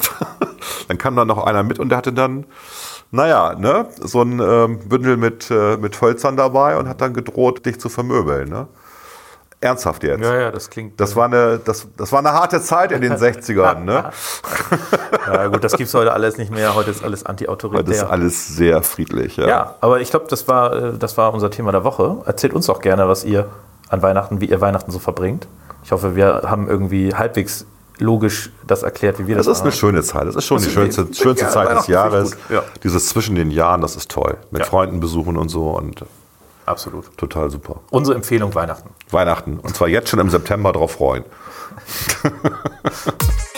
[LAUGHS] dann kam da noch einer mit und der hatte dann, naja, ne, so ein ähm, Bündel mit, äh, mit Hölzern dabei und hat dann gedroht, dich zu vermöbeln. Ne? Ernsthaft jetzt. Ja, ja, das klingt. Das war, eine, das, das war eine harte Zeit in den [LAUGHS] 60ern. Ne? [LAUGHS] ja, gut, das gibt's heute alles nicht mehr. Heute ist alles Das ist anti-autoritär. alles sehr friedlich. Ja. Ja, aber ich glaube, das war, äh, das war unser Thema der Woche. Erzählt uns doch gerne, was ihr an Weihnachten, wie ihr Weihnachten so verbringt. Ich hoffe, wir haben irgendwie halbwegs logisch das erklärt, wie wir Das das, ist eine machen. schöne Zeit. Das ist schon Das die schönste, eine- schönste ja, Zeit des Jahres. ja. Dieses zwischen den Jahren, das ist toll. Mit Ja. Freunden besuchen und so und Absolut. total super. Unsere Empfehlung Weihnachten. Weihnachten. Und zwar jetzt schon im September drauf freuen. [LAUGHS]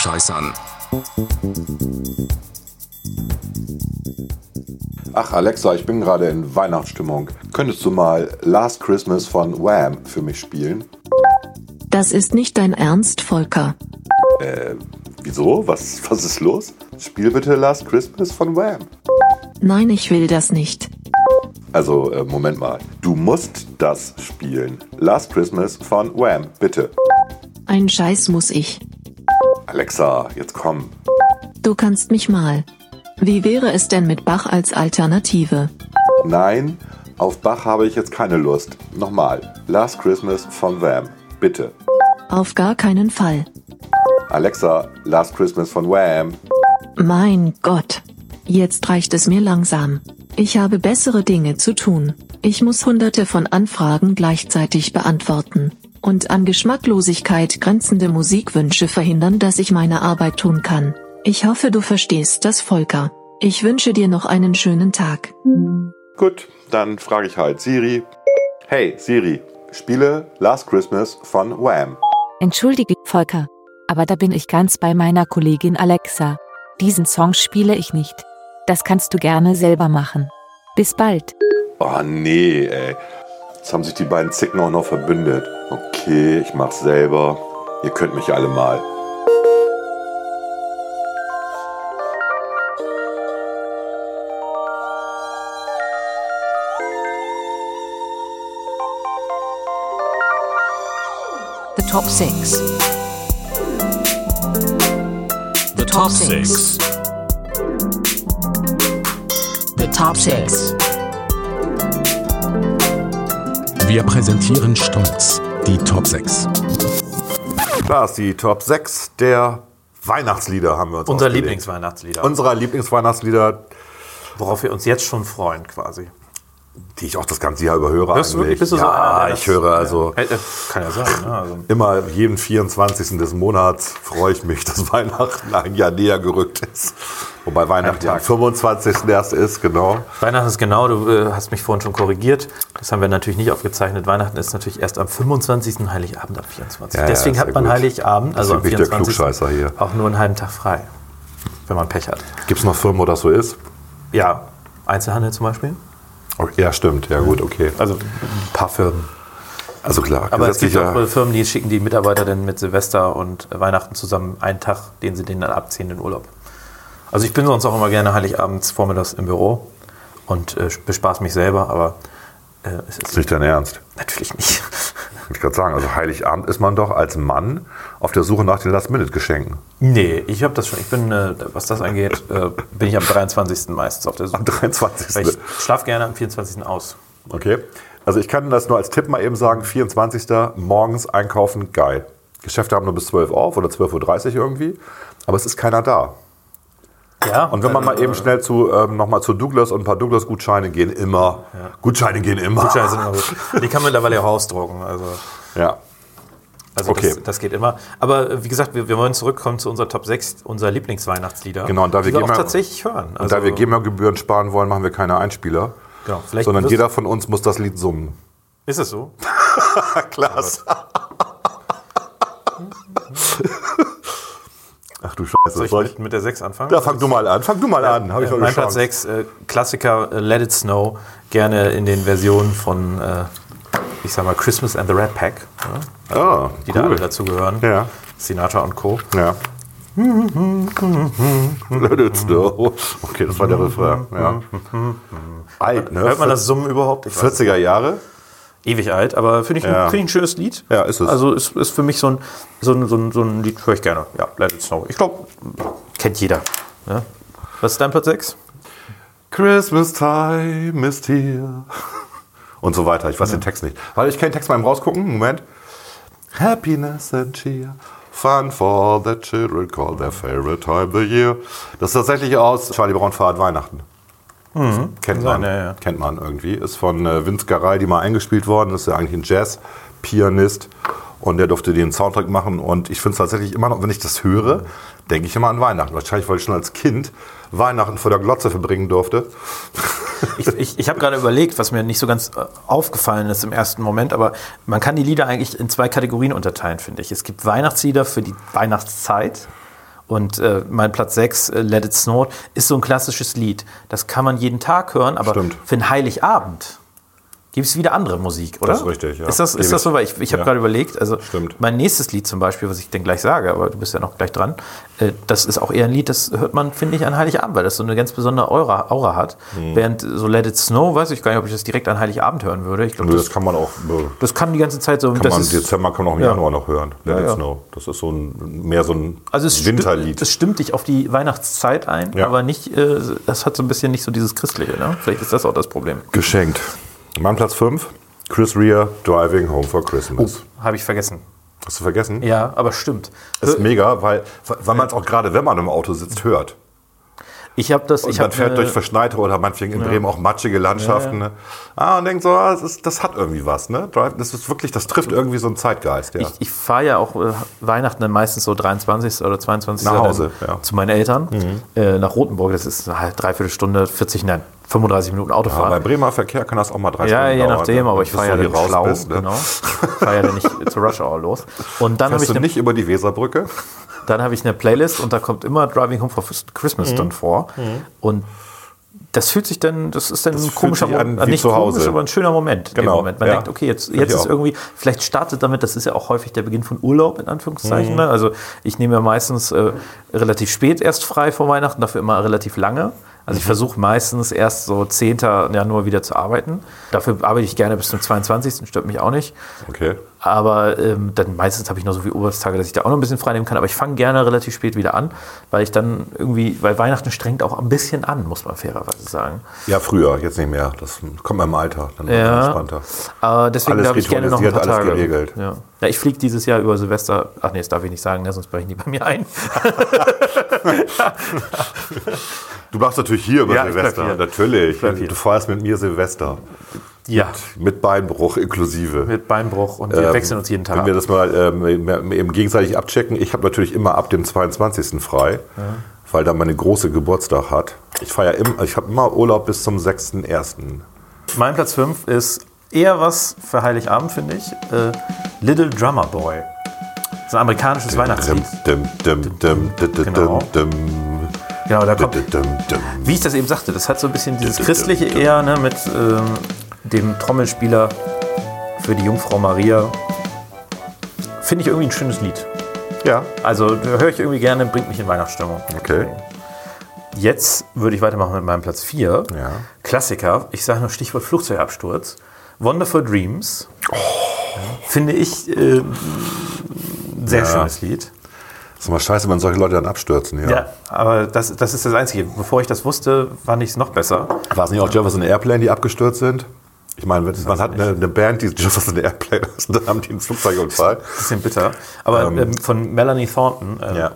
Unter Klugscheißern. Ach, Alexa, ich bin gerade in Weihnachtsstimmung. Könntest du mal Last Christmas von Wham für mich spielen? Das ist nicht dein Ernst, Volker. Wieso? Was, was ist los? Spiel bitte Last Christmas von Wham. Nein, ich will das nicht. Also, äh, Moment mal. Du musst das spielen. Last Christmas von Wham, bitte. Ein Scheiß muss ich. Alexa, jetzt komm. Du kannst mich mal. Wie wäre es denn mit Bach als Alternative? Nein, auf Bach habe ich jetzt keine Lust. Nochmal. Last Christmas von Wham, bitte. Auf gar keinen Fall. Alexa, Last Christmas von Wham. Mein Gott. Jetzt reicht es mir langsam. Ich habe bessere Dinge zu tun. Ich muss hunderte von Anfragen gleichzeitig beantworten. Und an Geschmacklosigkeit grenzende Musikwünsche verhindern, dass ich meine Arbeit tun kann. Ich hoffe, du verstehst das, Volker. Ich wünsche dir noch einen schönen Tag. Gut, dann frage ich halt Siri. Hey Siri, spiele Last Christmas von Wham. Entschuldige, Volker, aber da bin ich ganz bei meiner Kollegin Alexa. Diesen Song spiele ich nicht. Das kannst du gerne selber machen. Bis bald. Oh nee, ey. Jetzt haben sich die beiden Zicken auch noch verbündet. Okay, ich mach's selber. Ihr könnt mich alle mal. The top six. The top six. The top six. Wir präsentieren stolz die Top 6. Klar, ist die Top 6 der Weihnachtslieder haben wir uns Unser ausgelegt. Lieblingsweihnachtslieder. Unserer Lieblingsweihnachtslieder. worauf wir uns jetzt schon freuen, quasi. die ich auch das ganze Jahr über höre Hörst du wirklich? eigentlich. Bist du so einer, ja, ich höre also Äh, äh, Kann ja sein. Ne? Also, immer jeden 24. des Monats freue ich mich, dass Weihnachten ein Jahr näher gerückt ist. Wobei Weihnachten ja am 25. erst ist, genau. Weihnachten ist genau, du äh, hast mich vorhin schon korrigiert. Das haben wir natürlich nicht aufgezeichnet. Weihnachten ist natürlich erst am 25. Heiligabend am 24. Ja, ja, Deswegen sehr hat man gut. Heiligabend, also am Deswegen bin ich der 24. Klugscheißer hier. auch nur einen halben Tag frei, wenn man Pech hat. Gibt es noch Firmen, wo das so ist? Ja, Einzelhandel zum Beispiel. Okay, ja, stimmt. Ja, gut, okay. Also ein paar Firmen. Also klar, Aber es gibt auch äh, Firmen, die schicken die Mitarbeiter dann mit Silvester und Weihnachten zusammen einen Tag, den sie denen dann abziehen, in Urlaub. Also ich bin sonst auch immer gerne Heiligabends vormittags im Büro und äh, bespaß mich selber, aber äh, es ist nicht dein Ernst. natürlich nicht. [LAUGHS] Ich gerade sagen, also Heiligabend ist man doch als Mann auf der Suche nach den Last-Minute-Geschenken. Nee, ich habe das schon. Ich bin, äh, was das angeht, äh, bin ich am 23. meistens auf der Suche. Am 23. Weil ich schlafe gerne am 24. aus. Okay. Also ich kann das nur als Tipp mal eben sagen, 24. morgens einkaufen, geil. Geschäfte haben nur bis 12 auf oder 12.30 Uhr irgendwie, aber es ist keiner da. Ja, Und wenn man mal eben schnell zu, ähm, nochmal zu Douglas und ein paar Douglas-Gutscheine gehen immer. Gutscheine gehen immer. Gutscheine sind immer gut. Die kann man mittlerweile auch ausdrucken. Also, Ja. also Okay. das, das geht immer. Aber äh, wie gesagt, wir, wir wollen zurückkommen zu unserer Top 6 unserer Lieblingsweihnachtslieder. Genau, und da wir die wir auch tatsächlich hören. Und Also, da wir GEMA-Gebühren sparen wollen, machen wir keine Einspieler, genau, vielleicht sondern jeder von uns muss das Lied summen. Ist es so? [LAUGHS] Klasse. Du Soll Scheiße. ich Soll mit, ich? mit der 6 anfangen? Ja, fang du mal an. Fang du mal an. Habe ich Äh, noch mein eine Platz Chance. 6, äh, Klassiker äh, Let It Snow, gerne in den Versionen von, äh, ich sag mal, Christmas and the Red Pack, ja, Ah, die da alle cool. dazu gehören. Ja. Sinatra und Co. Ja. Let it snow. Okay, das war der Refrain. Ja. Alt, ne? Hört man das Summen überhaupt? Ich weiß 40er Jahre? Ewig alt, aber finde ich, ein- Ja. finde ich ein schönes Lied. Ja, ist es. Also ist, ist für mich so ein, so ein, so ein, so ein Lied, höre ich gerne. Ja, Let It Snow. Ich glaube, kennt jeder. Ja. Was ist dein Platz 6? Christmas time is here. [LAUGHS] Und so weiter. Ich weiß den Text nicht. Weil ich kann den Text mal eben rausgucken. Moment. Happiness and cheer. Fun for the children call their favorite time of the year. Das ist tatsächlich aus Charlie Brown fahrt Weihnachten. Das kennt man, ja, ja. kennt man irgendwie. Ist von äh, Vince Garay, die mal eingespielt worden. Ist ja eigentlich ein Jazz-Pianist. Und der durfte den Soundtrack machen. Und ich finde es tatsächlich immer noch, wenn ich das höre, denke ich immer an Weihnachten. Wahrscheinlich, weil ich schon als Kind Weihnachten vor der Glotze verbringen durfte. Ich, ich, ich habe gerade überlegt, was mir nicht so ganz äh, aufgefallen ist im ersten Moment, aber man kann die Lieder eigentlich in zwei Kategorien unterteilen, finde ich. Es gibt Weihnachtslieder für die Weihnachtszeit. Und äh, mein Platz 6, äh, Let It Snow, ist so ein klassisches Lied. Das kann man jeden Tag hören, aber Stimmt. für einen Heiligabend gibt es wieder andere Musik, oder? Das ist richtig, ja. Ist das, Gebe ist das so? Weil ich, ich habe Ja. gerade überlegt, also Stimmt. mein nächstes Lied zum Beispiel, was ich denn gleich sage, aber du bist ja noch gleich dran, äh, das ist auch eher ein Lied, das hört man, finde ich, an Heiligabend, weil das so eine ganz besondere Aura, Aura hat. Mhm. Während so Let It Snow, weiß ich gar nicht, ob ich das direkt an Heiligabend hören würde. Ich glaube, Nö, das, das kann man auch. äh, das kann die ganze Zeit so. Kann das man ist, im Dezember kann man auch im ja. Januar noch hören. Let Ja, It. Snow. Das ist so ein mehr so ein also es Winterlied. Stimmt, es stimmt dich auf die Weihnachtszeit ein, aber nicht, äh, das hat so ein bisschen nicht so dieses Christliche. Ne? Vielleicht ist das auch das Problem. Geschenkt. Mein Platz 5. Chris Rea, Driving Home for Christmas. Habe ich vergessen. Hast du vergessen? Ja, aber stimmt. Ist mega, weil, weil man es auch gerade, wenn man im Auto sitzt, hört. Ich habe das. Und ich man fährt eine- durch verschneite oder meinetwegen in Bremen auch matschige Landschaften. Ne? Ah, und denkt so, ah, das, ist, das hat irgendwie was. Ne? Das ist wirklich, das trifft irgendwie so einen Zeitgeist. Ja. Ich, ich fahre ja auch äh, Weihnachten dann meistens so 23. oder 22. Nach Hause, ja. Mhm. zu meinen Eltern äh, nach Rotenburg. Das ist halt dreiviertel Stunde, 40, nein, 35 Minuten Autofahren. bei Bremer Verkehr kann das auch mal drei ja, Stunden je dauern, nachdem, ne? aber ich fahre ja dann schlau. bist, ne? Genau. fahre ja dann nicht [LAUGHS] zur Rush Hour los. Und dann habe ich, du eine- nicht über die Weserbrücke? dann habe ich eine Playlist und da kommt immer Driving Home for Mhm. Christmas dann vor. Und das fühlt sich dann, das ist dann ein fühlt komischer Moment, nicht zu Hause. komisch, aber ein schöner Moment. Genau, Moment. Man ja. denkt, okay, jetzt, jetzt ist auch. irgendwie, vielleicht startet damit, das ist ja auch häufig der Beginn von Urlaub, in Mhm. Anführungszeichen. Ne? Also ich nehme ja meistens äh, relativ spät erst frei vor Weihnachten, dafür immer relativ lange. Also ich versuche meistens erst so 10. Januar wieder zu arbeiten. Dafür arbeite ich gerne bis zum 22. Stört mich auch nicht. Okay. Aber ähm, dann meistens habe ich noch so viele Urlaubstage, dass ich da auch noch ein bisschen frei nehmen kann. Aber ich fange gerne relativ spät wieder an, weil ich dann irgendwie, weil Weihnachten strengt auch ein bisschen an, muss man fairerweise sagen. Ja, früher, jetzt nicht mehr. Das kommt mal im Alter. Dann Ja. entspannter. Aber deswegen darf ich gerne noch ein paar alles Tage. geregelt. Ja. Ja, ich fliege dieses Jahr über Silvester. Ach nee, das darf ich nicht sagen, ne, sonst brechen die bei mir ein. [LAUGHS] [LAUGHS] Du machst natürlich hier über Ja, Silvester. Natürlich. Du feierst mit mir Silvester. Ja, Mit Beinbruch inklusive. mit Beinbruch und wir Ähm, wechseln uns jeden Tag Wenn wir das mal ähm, eben gegenseitig abchecken. Ich habe natürlich immer ab dem 22. frei, weil da meine große Geburtstag hat. Ich feiere immer, ich habe immer Urlaub bis zum 6.1. Mein Platz 5 ist eher was für Heiligabend, finde ich. Äh, Little Drummer Boy. Das ist ein amerikanisches Weihnachtslied. Genau. Genau, da kommt, wie ich das eben sagte, das hat so ein bisschen dieses christliche eher ne, mit ähm, dem Trommelspieler für die Jungfrau Maria. Finde ich irgendwie ein schönes Lied. Ja, Also höre ich irgendwie gerne, bringt mich in Weihnachtsstimmung. okay. Jetzt würde ich weitermachen mit meinem Platz 4. Ja. Klassiker, ich sage nur Stichwort Flugzeugabsturz. Wonderful Dreams. Ja, Finde ich äh, ein sehr Ja. schönes Lied. Ist immer scheiße, wenn solche Leute dann abstürzen. Ja. Ja, aber das, das ist das Einzige. Bevor ich das wusste, fand ich es noch besser. War es nicht auch Jefferson Airplane, die abgestürzt sind? Ich meine, man hat eine, eine Band, die Jefferson Airplane ist, und dann haben die einen Flugzeugunfall. Bisschen bitter. Aber ähm, von Melanie Thornton, ähm, Ja.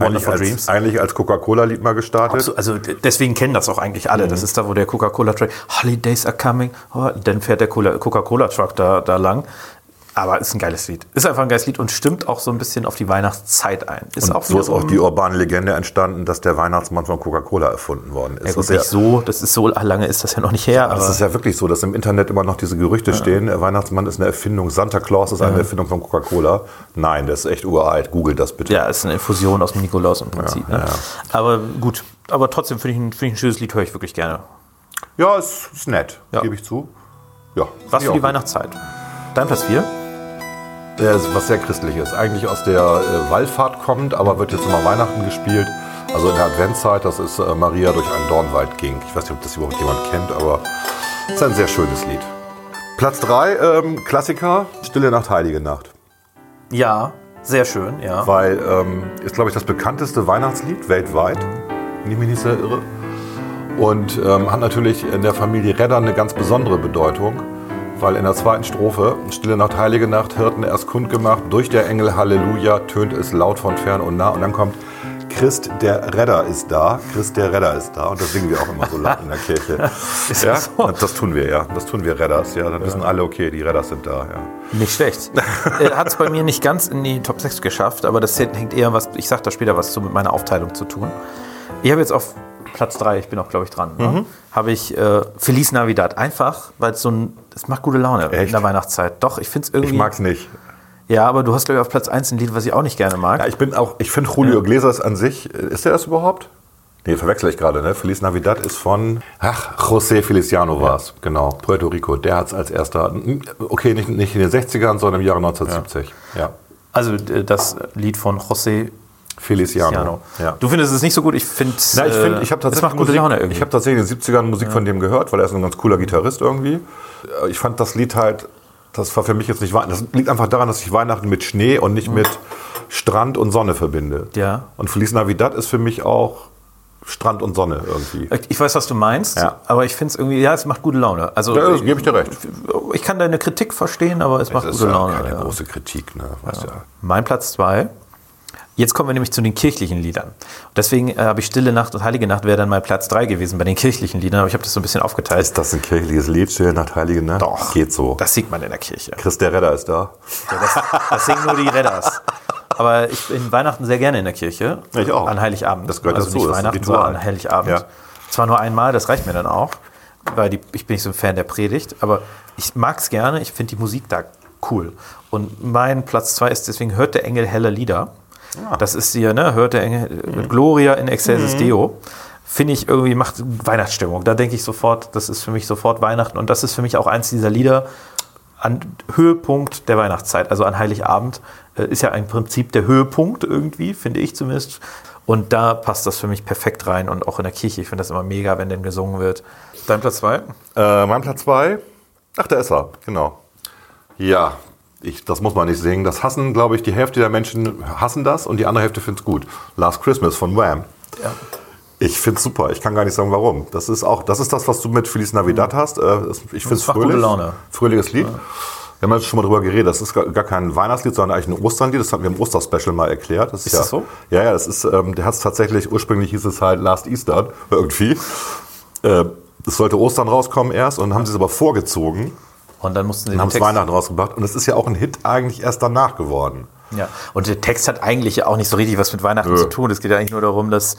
Eigentlich als, Dreams. eigentlich als Coca-Cola-Lied mal gestartet. So, also deswegen kennen das auch eigentlich alle. Mhm. Das ist da, wo der Coca-Cola-Truck, Holidays are coming, oh, dann fährt der Cola- Coca-Cola-Truck da, da lang. Aber ist ein geiles Lied. Ist einfach ein geiles Lied und stimmt auch so ein bisschen auf die Weihnachtszeit ein. Ist Und auch so ist auch die urbane Legende entstanden, dass der Weihnachtsmann von Coca-Cola erfunden worden ist. Ja, gut, das, nicht ist ja, so, das ist so lange ist das ja noch nicht her. das aber ist ja wirklich so, dass im Internet immer noch diese Gerüchte stehen, der Weihnachtsmann ist eine Erfindung, Santa Claus ist eine Erfindung von Coca-Cola. Nein, der ist echt uralt. Googelt das bitte. ja, ist eine Infusion aus dem Nikolaus im Prinzip. Ja, ne? ja. Aber gut, aber trotzdem finde ich, ein- finde ich ein schönes Lied, höre ich wirklich gerne. Ja, ist, ist nett, Ja. gebe ich zu. Ja, Was ja, für die Weihnachtszeit. Dein Platz 4? Ist was sehr christliches. Eigentlich aus der äh, Wallfahrt kommt, aber wird jetzt immer Weihnachten gespielt. Also in der Adventszeit, das ist äh, Maria durch einen Dornwald ging. Ich weiß nicht, ob das überhaupt jemand kennt, aber es ist ein sehr schönes Lied. Platz 3, ähm, Klassiker, Stille Nacht, Heilige Nacht. Ja, sehr schön, ja. Weil ähm, ist, glaube ich, das bekannteste Weihnachtslied weltweit, wenn ich mich nicht sehr irre. Und ähm, hat natürlich in der Familie Redder eine ganz besondere Bedeutung, weil in der zweiten Strophe, Stille Nacht, Heilige Nacht, Hirten erst kundgemacht, durch der Engel Halleluja tönt es laut von fern und nah. Und dann kommt Christ der Redder ist da, Christ der Redder ist da. Und das singen wir auch immer so laut in der Kirche. [LAUGHS] Ist ja, das so? das tun wir, ja. Das tun wir Redders, ja. Dann wissen alle, okay, die Redders sind da, ja. Nicht schlecht. [LAUGHS] Hat es bei mir nicht ganz in die Top 6 geschafft, aber das hängt eher was, ich sag da später was zu mit meiner Aufteilung zu tun. Ich habe jetzt auf Platz 3, ich bin auch, glaube ich, dran, Mhm. ne? habe ich äh, Feliz Navidad. Einfach, weil es so ein, es macht gute Laune in Echt? der Weihnachtszeit. Doch, ich finde es irgendwie. Ich mag's nicht. Ja, aber du hast, glaube ich, auf Platz 1 ein Lied, was ich auch nicht gerne mag. Ja, ich bin auch, ich finde Julio Iglesias an sich, äh, ist der das überhaupt? Nee, verwechsel ich gerade, ne? Feliz Navidad ist von, ach, José Feliciano war es, genau, Puerto Rico. Der hat es als erster, okay, nicht, nicht in den 60ern, sondern im Jahre 1970. Ja. Also äh, das Lied von José Feliciano. Ciano. Ja. Du findest es nicht so gut, ich finde Na, ich finde, ich habe das tatsächlich, macht gute Musik, Laune irgendwie. ich habe tatsächlich in den 70ern Musik von dem gehört, weil er ist ein ganz cooler Gitarrist irgendwie. Äh, Ich fand das Lied halt, das war für mich jetzt nicht Weihnachten. Das liegt einfach daran, dass ich Weihnachten mit Schnee und nicht mit Strand und Sonne verbinde. Ja. Und Feliz Navidad ist für mich auch Strand und Sonne irgendwie. Ich weiß, was du meinst, Ja. aber ich finde es irgendwie, ja, es macht gute Laune. Also, Ja, gebe ich dir recht. Ich kann deine Kritik verstehen, aber es macht Das ist gute ja Laune. keine ja. große Kritik, ne? Weißt ja. Mein Platz zwei. Jetzt kommen wir nämlich zu den kirchlichen Liedern. Deswegen äh, habe ich Stille Nacht und Heilige Nacht wäre dann mein Platz drei gewesen bei den kirchlichen Liedern, aber ich habe das so ein bisschen aufgeteilt. Ist das ein kirchliches Lied, Stille Nacht, Heilige Nacht? Doch. Geht so. Das singt man in der Kirche. Christ der Redder ist da. Ja, das, das singen nur die Redders. Aber ich bin Weihnachten sehr gerne in der Kirche. Ich auch. An Heiligabend. Das gehört also dazu, nicht das Weihnachten, sondern an Heiligabend. Ja. Zwar nur einmal, das reicht mir dann auch, weil die, ich bin nicht so ein Fan der Predigt, aber ich mag es gerne, ich finde die Musik da cool. Und mein Platz zwei ist deswegen Hört der Engel helle Lieder. Ah. Das ist hier, ne, Hört der Engel Mhm. mit Gloria in Excelsis Deo. Finde ich irgendwie, macht Weihnachtsstimmung. Da denke ich sofort, das ist für mich sofort Weihnachten. Und das ist für mich auch eins dieser Lieder, an Höhepunkt der Weihnachtszeit, also an Heiligabend, äh, ist ja im Prinzip der Höhepunkt irgendwie, finde ich zumindest. Und da passt das für mich perfekt rein und auch in der Kirche. Ich finde das immer mega, wenn denn gesungen wird. Dein Platz zwei? Äh, mein Platz zwei. Ach, da ist er, genau. Ja, ich, das muss man nicht singen. Das hassen, glaube ich, die Hälfte der Menschen hassen das und die andere Hälfte findet es gut. Last Christmas von Wham. Ja. Ich finde es super. Ich kann gar nicht sagen, warum. Das ist auch, das ist das, was du mit Feliz Navidad hast. Äh, ich finde es fröhlich. Laune. Fröhliches Lied. Wir haben ja schon mal drüber geredet. Das ist gar, kein Weihnachtslied, sondern eigentlich ein Osternlied. Das hatten wir im Osterspecial mal erklärt. Das Ist ja, das so? Ja, ja, das ist, ähm, der hat es tatsächlich, ursprünglich hieß es halt Last Easter irgendwie. Äh, Es sollte Ostern rauskommen erst und dann haben sie es aber vorgezogen Und dann mussten sie und haben es Text- Weihnachten rausgebracht. Und es ist ja auch ein Hit eigentlich erst danach geworden. Ja. Und der Text hat eigentlich ja auch nicht so richtig was mit Weihnachten Nö. zu tun. Es geht ja eigentlich nur darum, dass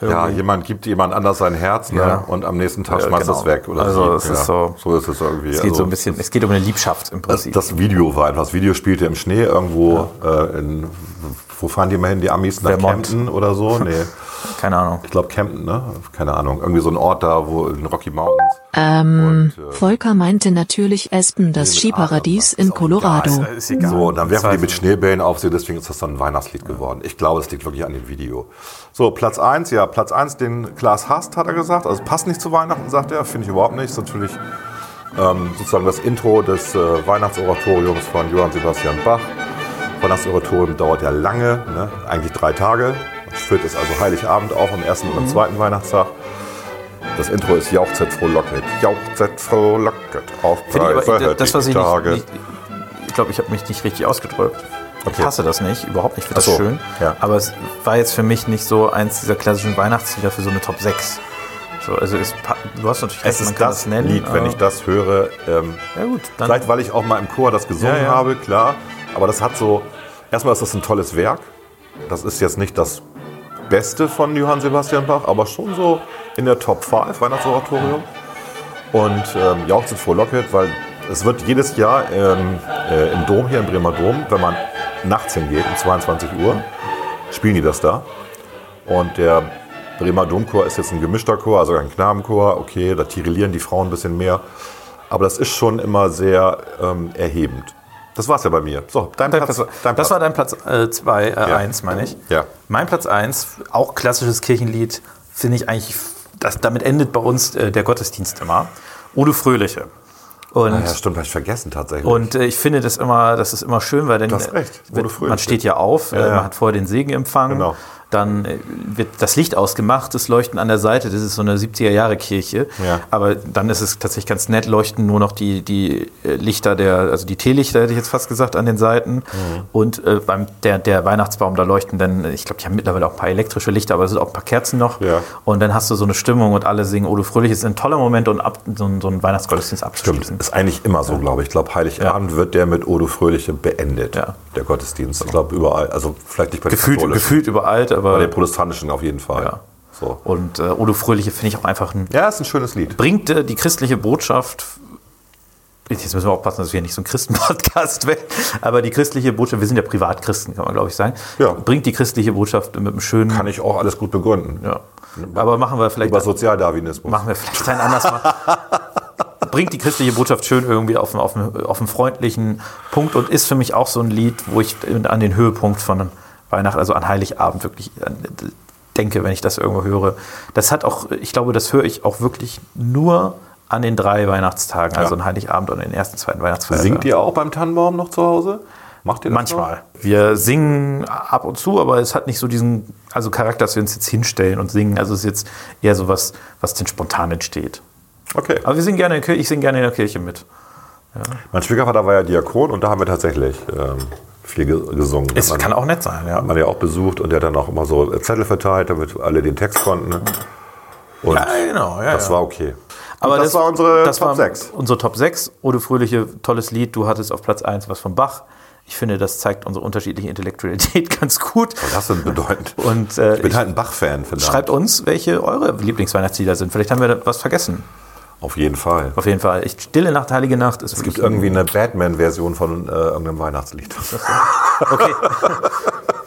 Ja, jemand gibt jemand anders sein Herz ne? Ja. und am nächsten Tag Ja, schmeißt genau. es weg. Oder Also es ist so- so ist es irgendwie. es geht also, so ein bisschen, es geht um eine Liebschaft im das, Prinzip. das Video war einfach. Das Video spielte im Schnee irgendwo äh, in, wo fahren die mal hin? Die Amis nach Vermont. Kempten oder so? [LAUGHS] Nee, Keine Ahnung. ich glaube Kempten, ne? Keine Ahnung. Irgendwie so ein Ort da, wo in Rocky Mountains. Ähm, Und, äh, Volker meinte natürlich Espen, das Skiparadies in Colorado. Ist egal. So, und dann werfen die mit Schneebällen auf sie, deswegen ist das dann ein Weihnachtslied geworden. Ich glaube, es liegt wirklich an dem Video. So, Platz 1, ja, Platz 1, den Klaas hasst, hat er gesagt. Also passt nicht zu Weihnachten, sagt er, finde ich überhaupt nicht. Ist natürlich ähm, sozusagen das Intro des äh, Weihnachtsoratoriums von Johann Sebastian Bach. Weihnachtsoratorium dauert ja lange, ne? eigentlich drei Tage. Man führt es also Heiligabend auch am ersten Mhm. und am zweiten Weihnachtstag. Das Intro ist Jauchzet frohlocket, Jauchzet frohlocket, auf ich Preise das, was ich nicht, Tage. nicht ich glaube, ich habe mich nicht richtig ausgedrückt. Ich Okay. hasse das nicht, überhaupt nicht. Ich finde das so, schön. ja. Aber es war jetzt für mich nicht so eins dieser klassischen Weihnachtslieder für so eine Top 6. So, also es, du hast natürlich Es man ist kann das Lied, wenn ich das höre. Ähm, Ja gut, vielleicht, weil ich auch mal im Chor das gesungen Ja, ja. habe, klar. Aber das hat so. Erstmal ist das ein tolles Werk. Das ist jetzt nicht das Beste von Johann Sebastian Bach, aber schon so in der Top 5 Weihnachtsoratorium. Und ähm, jauchzet frohlocket, weil es wird jedes Jahr ähm, äh, im Dom hier, im Bremer Dom, wenn man nachts hingeht, um 22 Uhr, spielen die das da. Und der Bremer Domchor ist jetzt ein gemischter Chor, also ein Knabenchor. Okay, da tirillieren die Frauen ein bisschen mehr. Aber das ist schon immer sehr ähm, erhebend. Das war's ja bei mir. So, dein, Dein Platz. Platz, dein das Platz. war dein Platz 2, äh, Ja. 1, meine ich. Ja. Mein Platz 1, auch klassisches Kirchenlied, finde ich eigentlich, das, damit endet bei uns äh, der Gottesdienst immer. Ode Fröhliche. Und, Ah, ja, stimmt, habe ich vergessen tatsächlich. und äh, ich finde das immer, das ist immer schön, weil dann Du hast recht, äh, wird, Ode Fröhliche. man steht ja auf, äh, Ja, ja. man hat vorher den Segen empfangen, Genau. Dann äh, wird das Licht ausgemacht, das Leuchten an der Seite, das ist so eine 70er-Jahre-Kirche. Ja. Aber dann ist es tatsächlich ganz nett, leuchten nur noch die, die äh, Lichter der, also die Teelichter, hätte ich jetzt fast gesagt, an den Seiten. Mhm. Und äh, beim der, der Weihnachtsbaum, da leuchten dann, ich glaube, die haben mittlerweile auch ein paar elektrische Lichter, aber es sind auch ein paar Kerzen noch. Ja. Und dann hast du so eine Stimmung und alle singen Ode Fröhlich. Ist ein toller Moment, um ab, so, ein- so einen Weihnachtsgottesdienst abzuschließen. Stimmt, ist eigentlich immer so, glaube ich. Ich glaube, Heiligabend wird der mit Odo Fröhliche beendet, Ja. der Gottesdienst. Ich glaube, überall. Also vielleicht nicht bei Gefühlt, gefühlt überall, aber. bei den protestantischen auf jeden Fall. Ja. So. Und äh, Odo Fröhliche finde ich auch einfach ein. Ja, ist ein schönes Lied. Bringt äh, die christliche Botschaft. Jetzt müssen wir aufpassen, dass wir nicht so ein Christenpodcast [LAUGHS] werden. Aber die christliche Botschaft, wir sind ja Privatchristen, kann man glaube ich sagen. Ja. Bringt die christliche Botschaft mit einem schönen. Kann ich auch alles gut begründen. ja. Aber machen wir vielleicht. Über Sozialdarwinismus. Machen wir vielleicht ein anderes Mal. [LAUGHS] Bringt die christliche Botschaft schön irgendwie auf einen, auf, einen, auf einen freundlichen Punkt und ist für mich auch so ein Lied, wo ich an den Höhepunkt von Weihnachten, also an Heiligabend wirklich an- denke, wenn ich das irgendwo höre. Das hat auch, ich glaube, das höre ich auch wirklich nur an den drei Weihnachtstagen, also Ja. an Heiligabend und den ersten, zweiten Weihnachtsfeiertag. Singt ihr auch beim Tannenbaum noch zu Hause? Macht ihr das Manchmal. Wir singen ab und zu, aber es hat nicht so diesen also Charakter, dass wir uns jetzt hinstellen und singen. Also es ist jetzt eher so was, was denn spontan entsteht. Noch? Okay. Aber wir singen gerne in der Kirche, ich singe gerne in der Kirche mit. Mein Schwiegervater war ja Diakon und da haben wir tatsächlich ähm, viel ge gesungen. Es kann auch nett sein, ja. hat man ja auch besucht und der hat dann auch immer so Zettel verteilt, damit alle den Text konnten. Und Ja, genau, ja. das ja. war okay. Aber Und das, war unsere das Top war 6. Unsere Top 6. Ode Fröhliche, tolles Lied. Du hattest auf Platz 1 was von Bach. Ich finde, das zeigt unsere unterschiedliche Intellektualität [LAUGHS] ganz gut. Was ist das denn bedeutend? Und äh, ich bin halt ein Bach-Fan, schreibt uns, welche eure Lieblingsweihnachtslieder sind. Vielleicht haben wir da was vergessen. Auf jeden Fall. Auf jeden Fall. Ich, Stille Nacht, Heilige Nacht ist Es gibt irgendwie eine Batman-Version von äh, irgendeinem Weihnachtslied. Okay. Okay. [LAUGHS]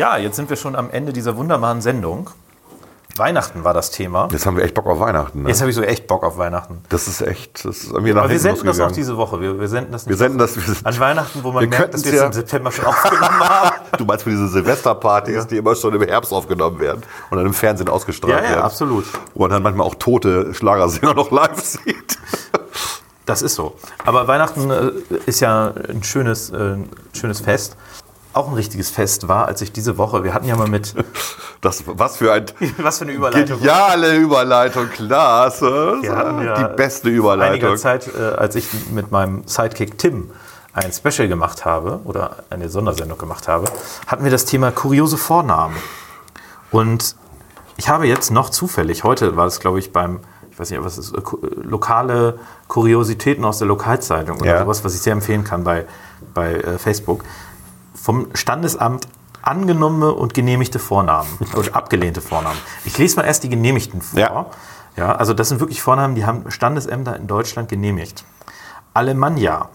Ja, jetzt sind wir schon am Ende dieser wunderbaren Sendung. Weihnachten war das Thema. Jetzt haben wir echt Bock auf Weihnachten. Ne? Jetzt habe ich so echt Bock auf Weihnachten. Das ist echt, das ist irgendwie nach Aber wir senden das auch diese Woche. Wir, wir senden das nicht Wir senden das. an Weihnachten, wo man Wir merkt, dass wir es ja- im September schon aufgenommen [LAUGHS] haben. Du meinst für diese Silvesterpartys, die immer schon im Herbst aufgenommen werden und dann im Fernsehen ausgestrahlt Ja, ja, werden. absolut. Wo man dann manchmal auch tote Schlagersänger noch live sieht. Das ist so. Aber Weihnachten äh, ist ja ein schönes, äh, ein schönes Fest. Auch ein richtiges Fest war, als ich diese Woche, wir hatten ja mal mit, [LAUGHS] Das, was für ein [LAUGHS] was für eine Überleitung. geniale Überleitung, Klasse. Wir hatten ja die beste Überleitung. einiger Zeit, äh, als ich mit meinem Sidekick Tim ein Special gemacht habe oder eine Sondersendung gemacht habe, hatten wir das Thema kuriose Vornamen. Und ich habe jetzt noch zufällig, heute war es glaube ich beim, ich weiß nicht, was ist, äh, äh, lokale Kuriositäten aus der Lokalzeitung oder Ja. sowas, was ich sehr empfehlen kann bei, bei äh, Facebook, vom Standesamt angenommene und genehmigte Vornamen oder abgelehnte Vornamen. Ich lese mal erst die genehmigten vor. Ja. Ja, also das sind wirklich Vornamen, die haben Standesämter in Deutschland genehmigt. Alemannia,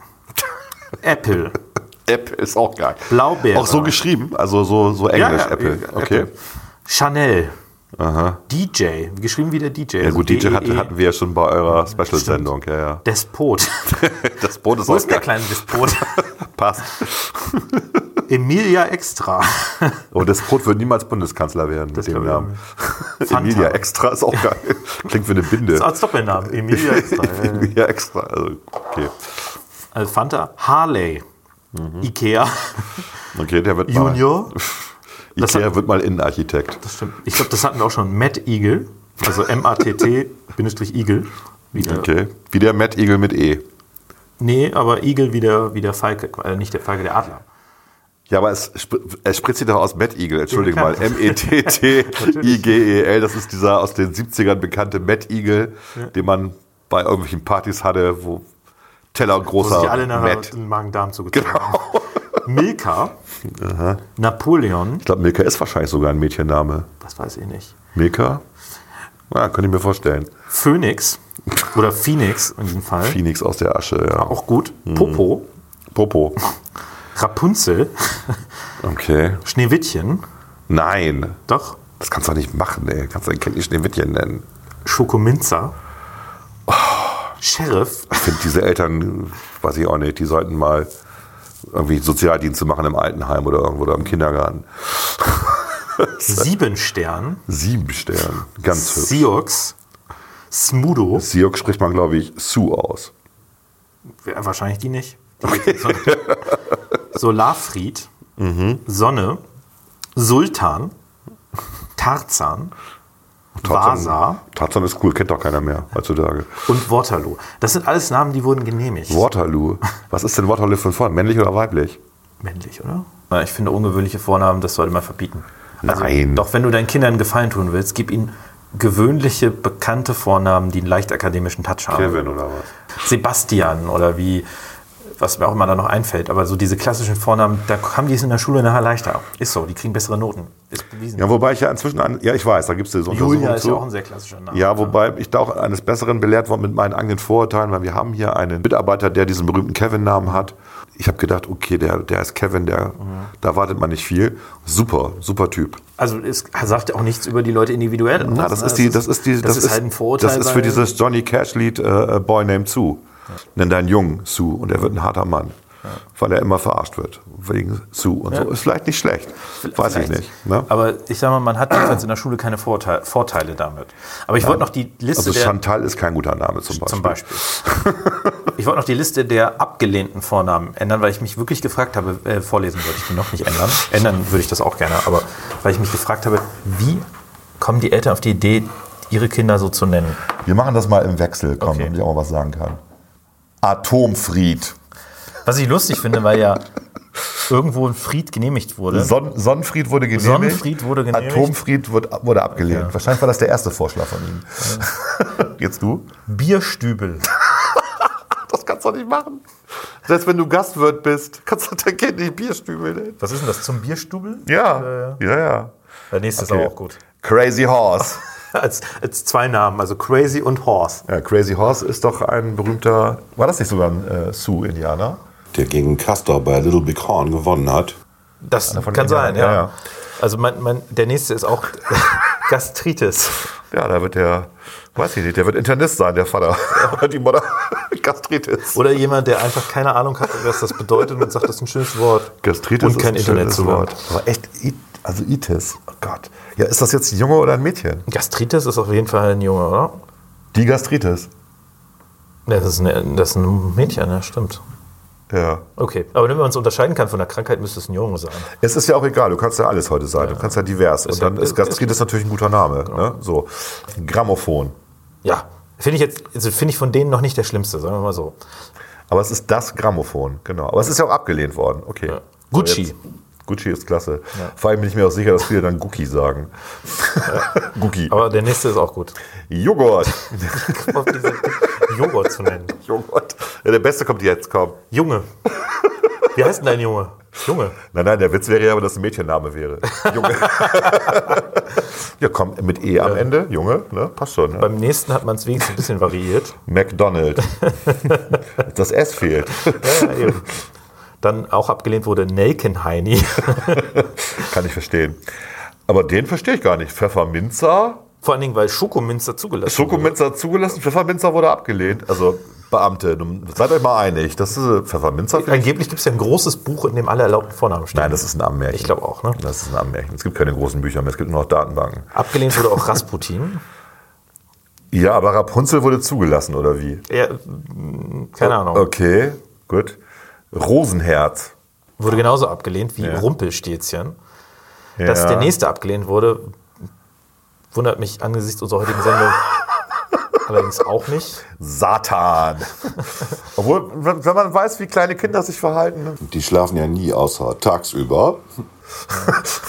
[LAUGHS] Apple, App ist auch geil. Blaubeere. Auch so geschrieben, also so, so englisch, Ja, ja, Apple. äh, Okay. Apple. Chanel, DJ, geschrieben wie der DJ. Ja also gut, DJ hatten, DEE. hatten wir ja schon bei eurer Special-Sendung. Ja, ja. Despot. [LAUGHS] Das Boot ist Wo auch ist der kleine Despot? [LAUGHS] Passt. Emilia Extra. Das Brot wird niemals Bundeskanzler werden mit dem Namen. [LAUGHS] Emilia Extra ist auch geil. Klingt wie eine Binde. Als Doppelnamen. Emilia Extra. Emilia Extra. Also, okay. Also Fanta, Harley, Ikea, okay, der wird Junior. mal. Ikea hat- wird mal Innenarchitekt. Das stimmt. Ich glaube, das hatten wir auch schon. Matt Eagle, also M-A-T-T-Eagle. Okay. Wie der Matt Eagle mit E. Nee, aber Eagle wie der, wie der Falke, äh, nicht der Falke, der Adler. Ja, aber es, es spritzt sich doch aus Matt Eagle. Entschuldige Ja, mal. M-E-T-T-I-G-E-L. Das ist dieser aus den 70ern bekannte Matt Eagle, den man bei irgendwelchen Partys hatte, wo Teller und Wo großer sich alle nachher Matt. den Magen-Darm zugezogen Genau. haben. Milka, Napoleon, Ich glaube, Milka ist wahrscheinlich sogar ein Mädchenname. das weiß ich nicht. Milka? Ja, könnte ich mir vorstellen. Phoenix oder Phoenix in diesem Fall. Phoenix aus der Asche, ja. Auch gut. Mhm. Popo, Popo. Rapunzel, Okay. Schneewittchen, Nein. doch, Das kannst du doch nicht machen, ey. Kannst du dein Kind nicht Schneewittchen nennen. Schokominzer, Sheriff, Ich finde, diese Eltern, weiß ich auch nicht, die sollten mal irgendwie Sozialdienste machen im Altenheim oder irgendwo oder im Kindergarten. Siebenstern, Sieben Sterne. Ganz hübsch. Sioux, Smudo, Siok spricht man, glaube ich, Su aus. Ja, wahrscheinlich die nicht. Die [LAUGHS] Solarfried, Mhm. Sonne, Sultan, Tarzan, Vasa Tarzan ist cool, kennt doch keiner mehr heutzutage. und Waterloo. Das sind alles Namen, die wurden genehmigt. Waterloo. Was ist denn Waterloo ein Vornamen? Männlich oder weiblich? Männlich, oder? Na, ich finde ungewöhnliche Vornamen, das sollte man verbieten. Also, Nein. Doch wenn du deinen Kindern einen Gefallen tun willst, gib ihnen gewöhnliche, bekannte Vornamen, die einen leicht akademischen Touch haben. Kevin oder was? Sebastian oder wie, was mir auch immer da noch einfällt. Aber so diese klassischen Vornamen, da haben die es in der Schule nachher leichter. Ist so, die kriegen bessere Noten. Ist bewiesen. Ja, wobei ich ja inzwischen, an, ja, ich weiß, da gibt es Untersuchung Julia ist ja auch ein sehr klassischer Name. Ja, wobei ich da auch eines Besseren belehrt worden mit meinen eigenen Vorurteilen, weil wir haben hier einen Mitarbeiter, der diesen berühmten Kevin-Namen hat. Ich habe gedacht, okay, der, der ist Kevin, der, da wartet man nicht viel. Super, super Typ. Also es sagt ja auch nichts über die Leute individuell. aus, Na, das ne? ist die, das ist die, das, ist halt ein Vorurteil. Das ist für dieses Johnny Cash-Lied äh, Boy Named Sue. Nenn deinen Jungen Sue und er wird ein harter Mann. Weil er immer verarscht wird. Wegen Sue und so. Ist vielleicht nicht schlecht. Weiß ich nicht. Ne? Aber ich sag mal, man hat jedenfalls in der Schule keine Vorteile, Vorteile damit. Aber ich wollte noch die Liste Also der, Chantal ist kein guter Name zum Beispiel. zum Beispiel. [LAUGHS] ich wollte noch die Liste der abgelehnten Vornamen ändern, weil ich mich wirklich gefragt habe, äh, vorlesen würde ich die noch nicht ändern. Ändern würde ich das auch gerne, aber weil ich mich gefragt habe, wie kommen die Eltern auf die Idee, ihre Kinder so zu nennen? Wir machen das mal im Wechsel, komm, Okay. damit ich auch mal was sagen kann. Atomfried. Was ich lustig finde, weil ja irgendwo ein Fried genehmigt wurde. Son Sonnenfried wurde genehmigt. Sonnenfried wurde genehmigt. Atomfried wurde, wurde abgelehnt. Wahrscheinlich war das der erste Vorschlag von ihm. [LAUGHS] Jetzt du? Bierstübel. [LAUGHS] Das kannst du doch nicht machen. Selbst wenn du Gastwirt bist, kannst du dein Kind nicht Bierstübel nennen. Was ist denn das zum Bierstubel? Ja, ja, ja. Der nächste ist Okay. aber auch gut. Crazy Horse. Als, als zwei Namen, also Crazy und Horse. Ja, Crazy Horse ist doch ein berühmter, war das nicht sogar ein äh, Sioux-Indianer? der gegen Castor bei Little Big Horn gewonnen hat. Das kann denen, sein, ja, ja. ja. Also mein, mein, der nächste ist auch [LAUGHS] Gastritis. Ja, da wird der, weiß ich nicht, der wird Internist sein, der Vater. [LAUGHS] Oder die Mutter. [LAUGHS] Gastritis. Oder jemand, der einfach keine Ahnung hat, was das bedeutet und sagt, das ist ein schönes Wort. Gastritis und kein ist ein schönes Wort. Aber echt, also Itis. Oh Gott. Ja, ist das jetzt ein Junge oder ein Mädchen? Gastritis ist auf jeden Fall ein Junge, oder? Die Gastritis. Ja, das, ist ein, das ist ein Mädchen, ja, stimmt. Ja. Okay, aber wenn man es unterscheiden kann von der Krankheit, müsste es ein Junge sein. Es ist ja auch egal, du kannst ja alles heute sein. Du kannst ja divers. Und ja- dann ist Gastritis natürlich ein guter Name. Genau. Ne? So. Grammophon. Ja, finde ich jetzt, also finde ich von denen noch nicht der schlimmste, sagen wir mal so. Aber es ist das Grammophon, genau. Aber es ist ja auch abgelehnt worden. Okay. Ja. Gucci. Gucci ist klasse. Vor allem bin ich mir auch sicher, dass viele dann Gucci sagen. [LAUGHS] Gucci. Aber der nächste ist auch gut. Joghurt. [LAUGHS] Auf diese Joghurt zu nennen. Joghurt. Ja, der Beste kommt jetzt, komm. Junge. Wie heißt denn dein Junge? Junge. Nein, nein, der Witz wäre ja, aber, dass ein Mädchenname wäre. Junge. [LAUGHS] ja, komm, mit E am Ende. Junge, ne? Passt schon. Ne? Beim nächsten hat man es wenigstens ein bisschen variiert. McDonald. [LAUGHS] das S fehlt. Ja. Dann auch abgelehnt wurde Nelkenheini. [LAUGHS] Kann ich verstehen. Aber den verstehe ich gar nicht. Pfefferminzer. Vor allen Dingen, weil Schokominzer zugelassen Schokominzer zugelassen, Pfefferminzer wurde abgelehnt. Also Beamte, seid euch mal einig. Das ist Pfefferminzer. Angeblich gibt es ja ein großes Buch, in dem alle erlaubten Vornamen stehen. Nein, das ist ein Ammärchen. Ich glaube auch, ne? Das ist ein Ammärchen. Es gibt keine großen Bücher mehr, es gibt nur noch Datenbanken. Abgelehnt wurde auch [LAUGHS] Rasputin. Ja, aber Rapunzel wurde zugelassen, oder wie? Ja, keine Ahnung. Okay, gut. Rosenherz. Wurde genauso abgelehnt wie Ja. Rumpelstilzchen. Dass der nächste abgelehnt wurde, wundert mich angesichts unserer heutigen Sendung allerdings auch nicht. Satan. Obwohl, wenn wenn man weiß, wie kleine Kinder sich verhalten. Ne? Die schlafen ja nie außer tagsüber.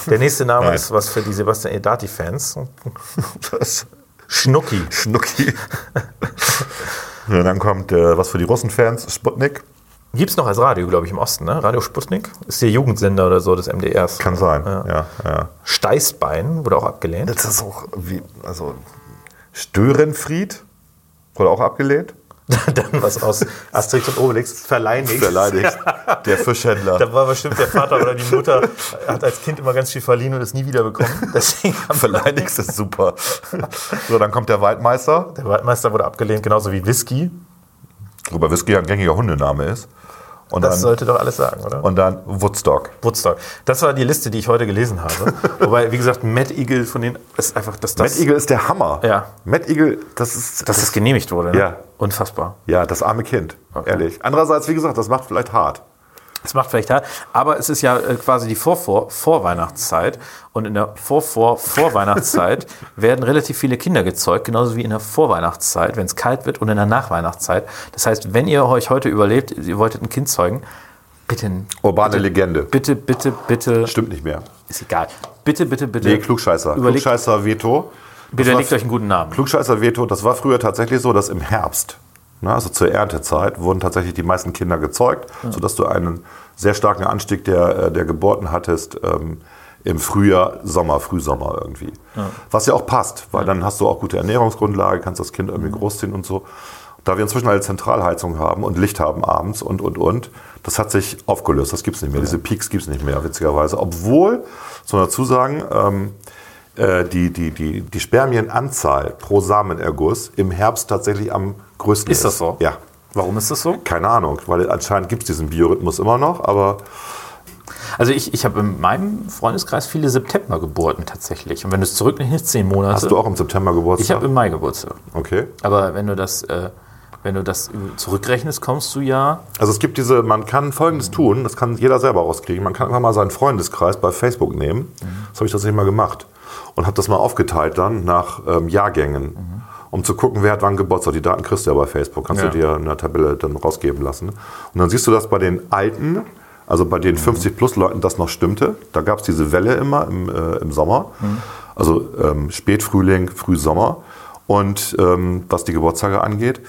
Der nächste Name Nein. ist was für die Sebastian Edati-Fans. Schnucki. Schnucki. [LAUGHS] ja, dann kommt äh, was für die Russenfans, Sputnik. Gibt es noch als Radio, glaube ich, im Osten, ne? Radio Sputnik. Ist der Jugendsender oder so des MDRs. Kann sein. Ja, ja. Steißbein wurde auch abgelehnt. Das ist auch wie, also Störenfried wurde auch abgelehnt. [LAUGHS] Dann was aus Asterix und Obelix. Verleinigt. Beleidigt. [LAUGHS] Der Fischhändler. Da war bestimmt der Vater oder die Mutter, hat als Kind immer ganz viel verliehen und es nie wieder bekommen. [LAUGHS] Deswegen Beleidigt ist super. So, dann kommt der Waldmeister, Der Waldmeister wurde abgelehnt, genauso wie Whisky. wobei Whisky ja ein gängiger Hundename ist. Und Das dann, sollte doch alles sagen, oder? und dann Woodstock. Woodstock. Das war die Liste, die ich heute gelesen habe. [LAUGHS] Wobei, wie gesagt, Mad Eagle von denen ist einfach, dass das, Mad Eagle ist der Hammer. Ja. Mad Eagle, das ist, dass das genehmigt wurde. Ne? Ja. Unfassbar. ja, das arme Kind. Okay. Ehrlich. Andererseits, wie gesagt, das macht vielleicht hart. Es macht vielleicht hart, aber es ist ja äh, quasi die Vor-Vor- Vorweihnachtszeit und in der Vor-Vor-Vorweihnachtszeit [LAUGHS] werden relativ viele Kinder gezeugt, genauso wie in der Vorweihnachtszeit, wenn es kalt wird und in der Nachweihnachtszeit. Das heißt, wenn ihr euch heute überlebt, ihr wolltet ein Kind zeugen, bitte, Urbane Legende. bitte, bitte, bitte, Stimmt nicht mehr. ist egal. Bitte, bitte, bitte. Nee, Klugscheißer. Überlegt, Klugscheißer Veto. bitte Das legt euch einen guten Namen. Klugscheißer Veto, das war früher tatsächlich so, dass im Herbst, ne, also zur Erntezeit, wurden tatsächlich die meisten Kinder gezeugt, sodass du einen sehr starken Anstieg der, äh, der Geburten hattest ähm, im Frühjahr, Sommer, Frühsommer irgendwie. Was ja auch passt, weil dann hast du auch gute Ernährungsgrundlage, kannst das Kind irgendwie großziehen und so. Da wir inzwischen eine Zentralheizung haben und Licht haben abends und, und, und, das hat sich aufgelöst. Das gibt es nicht mehr. Diese Peaks gibt es nicht mehr, witzigerweise. Obwohl, soll man dazu sagen, ähm, äh, die, die, die, die Spermienanzahl pro Samenerguss im Herbst tatsächlich am größten ist. Ist das so? Ja. Warum ist das so? Keine Ahnung, weil anscheinend gibt es diesen Biorhythmus immer noch, aber Also ich, ich habe in meinem Freundeskreis viele Septembergeburten tatsächlich. Und wenn du es zurücknimmst, zehn Monate. hast du auch im September Ich Geburtstag? habe im Mai Geburtstag. okay. Aber wenn du das, äh, wenn du das zurückrechnest, kommst du ja. Also es gibt diese, man kann Folgendes tun, das kann jeder selber rauskriegen. Man kann einfach mal seinen Freundeskreis bei Facebook nehmen. Das habe ich tatsächlich mal gemacht. Und habe das mal aufgeteilt dann nach ähm, Jahrgängen, um zu gucken, wer hat wann Geburtstag. Die Daten kriegst du ja bei Facebook, kannst Ja. du dir in der Tabelle dann rausgeben lassen. Und dann siehst du, dass bei den Alten, also bei den 50-plus-Leuten das noch stimmte. Da gab es diese Welle immer im, äh, im Sommer. Also ähm, Spätfrühling, Frühsommer. Und ähm, was die Geburtstage angeht.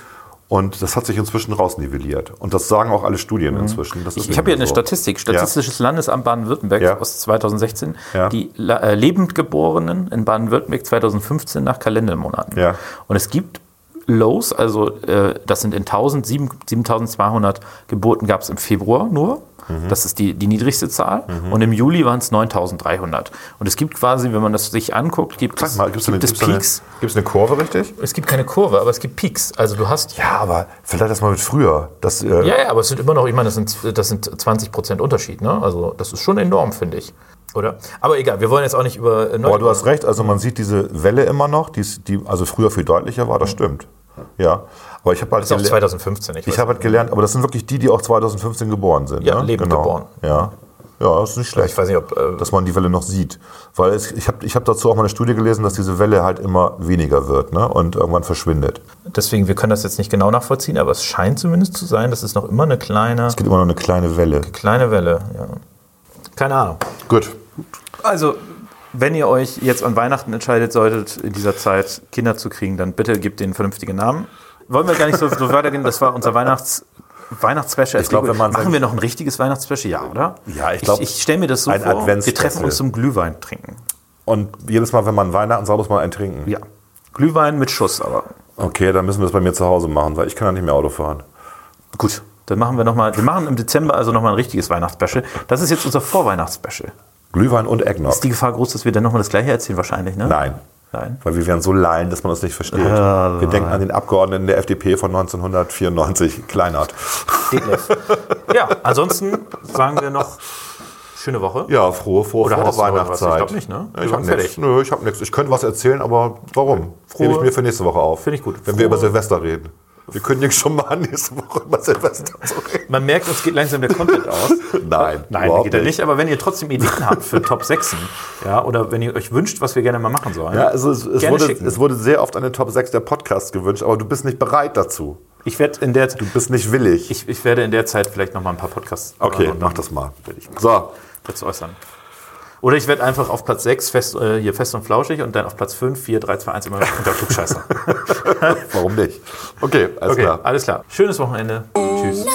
Und das hat sich inzwischen rausnivelliert. Und das sagen auch alle Studien inzwischen. Das ist Ich, habe hier mehr eine so. Statistik, Statistisches Landesamt Baden-Württemberg Ja. aus 2016. Ja. Die äh, Lebendgeborenen in Baden-Württemberg 2015 nach Kalendermonaten. Ja. Und es gibt Lows, also äh, das sind in 1000, sieben- 7200 Geburten gab es im Februar nur. Das ist die, die niedrigste Zahl. Und im Juli waren es 9300. Und es gibt quasi, wenn man das sich anguckt, gibt es, Mal, gibt eine, es Peaks. gibt's eine Kurve richtig? Es gibt keine Kurve, aber es gibt Peaks. Also du hast. Ja, aber vielleicht das mal mit früher. Das, äh, Ja, ja, aber es sind immer noch, ich meine, das sind, das sind 20 Prozent Unterschied. Ne? Also das ist schon enorm, finde ich. Oder? Aber egal, wir wollen jetzt auch nicht über. äh, Aber du hast recht, also man sieht diese Welle immer noch, die, die also früher viel deutlicher war, das stimmt. Ja, aber ich habe halt, Das ist auch gele- 2015. Ich, ich habe halt gelernt, aber das sind wirklich die, die auch 2015 geboren sind. Ja, ne? lebend genau. geboren. Ja, ja, das ist nicht schlecht. Ich weiß nicht, ob. Äh, dass man die Welle noch sieht. Weil es, ich habe ich hab dazu auch mal eine Studie gelesen, dass diese Welle halt immer weniger wird ne? und irgendwann verschwindet. deswegen, wir können das jetzt nicht genau nachvollziehen, aber es scheint zumindest zu sein, dass es noch immer eine kleine, Es gibt immer noch eine kleine Welle. kleine Welle. Ja. Keine Ahnung. Gut. Also, wenn ihr euch jetzt an Weihnachten entscheidet solltet, in dieser Zeit Kinder zu kriegen, dann bitte gebt denen vernünftige Namen. Wollen wir gar nicht so, so weitergehen, das war unser Weihnachts, Weihnachtsspecial. Ich glaub, wenn man Machen wir noch ein richtiges Weihnachtsspecial, ja, oder? Ja, ich glaub, Ich, ich stelle mir das so ein vor, wir treffen uns zum Glühwein trinken. Und jedes Mal, wenn man Weihnachten sagt, muss man einen trinken. Ja. Glühwein mit Schuss, aber Okay, dann müssen wir das bei mir zu Hause machen, weil ich kann ja nicht mehr Auto fahren. gut. Dann machen wir nochmal, wir machen im Dezember also nochmal ein richtiges Weihnachtsspecial. Das ist jetzt unser Vorweihnachtsspecial. Glühwein und Eggnog. Ist die Gefahr groß, dass wir dann nochmal das Gleiche erzählen wahrscheinlich, ne? Nein. Nein. Weil wir wären so lallen, dass man uns nicht versteht. wir denken an den Abgeordneten der FDP von 1994, Kleinert. Detlef. ja, ansonsten sagen wir noch schöne Woche. Ja, frohe, frohe Oder Vorweihnachtszeit. was? Ich glaub nicht, ne? Ja, Wir Ich habe nichts. Nö, ich habe nichts. Ich könnte was erzählen, aber warum? Hebe ich mir für nächste Woche auf. Finde ich gut. Wenn wir Frohe- über Silvester reden. Wir kündigen schon mal an, [LAUGHS] nächste Woche über Silvester zu reden. Man merkt, uns geht langsam der Content aus. [LAUGHS] Nein, Nein, geht er nicht. Aber wenn ihr trotzdem Ideen habt für Top 6, ja, oder wenn ihr euch wünscht, was wir gerne mal machen sollen, Ja, also es, es, wurde, es wurde sehr oft eine Top 6 der Podcasts gewünscht, aber du bist nicht bereit dazu. ich werde in der Du bist nicht willig. ich, ich werde in der Zeit vielleicht noch mal ein paar Podcasts okay, mach das mal. So, dazu äußern. Oder ich werde einfach auf Platz 6 fest, äh, hier fest und flauschig und dann auf Platz 5, 4, 3, 2, 1 immer unter Klugscheißer. [LAUGHS] warum nicht? Okay, alles Okay, klar. alles klar. Schönes Wochenende. Tschüss.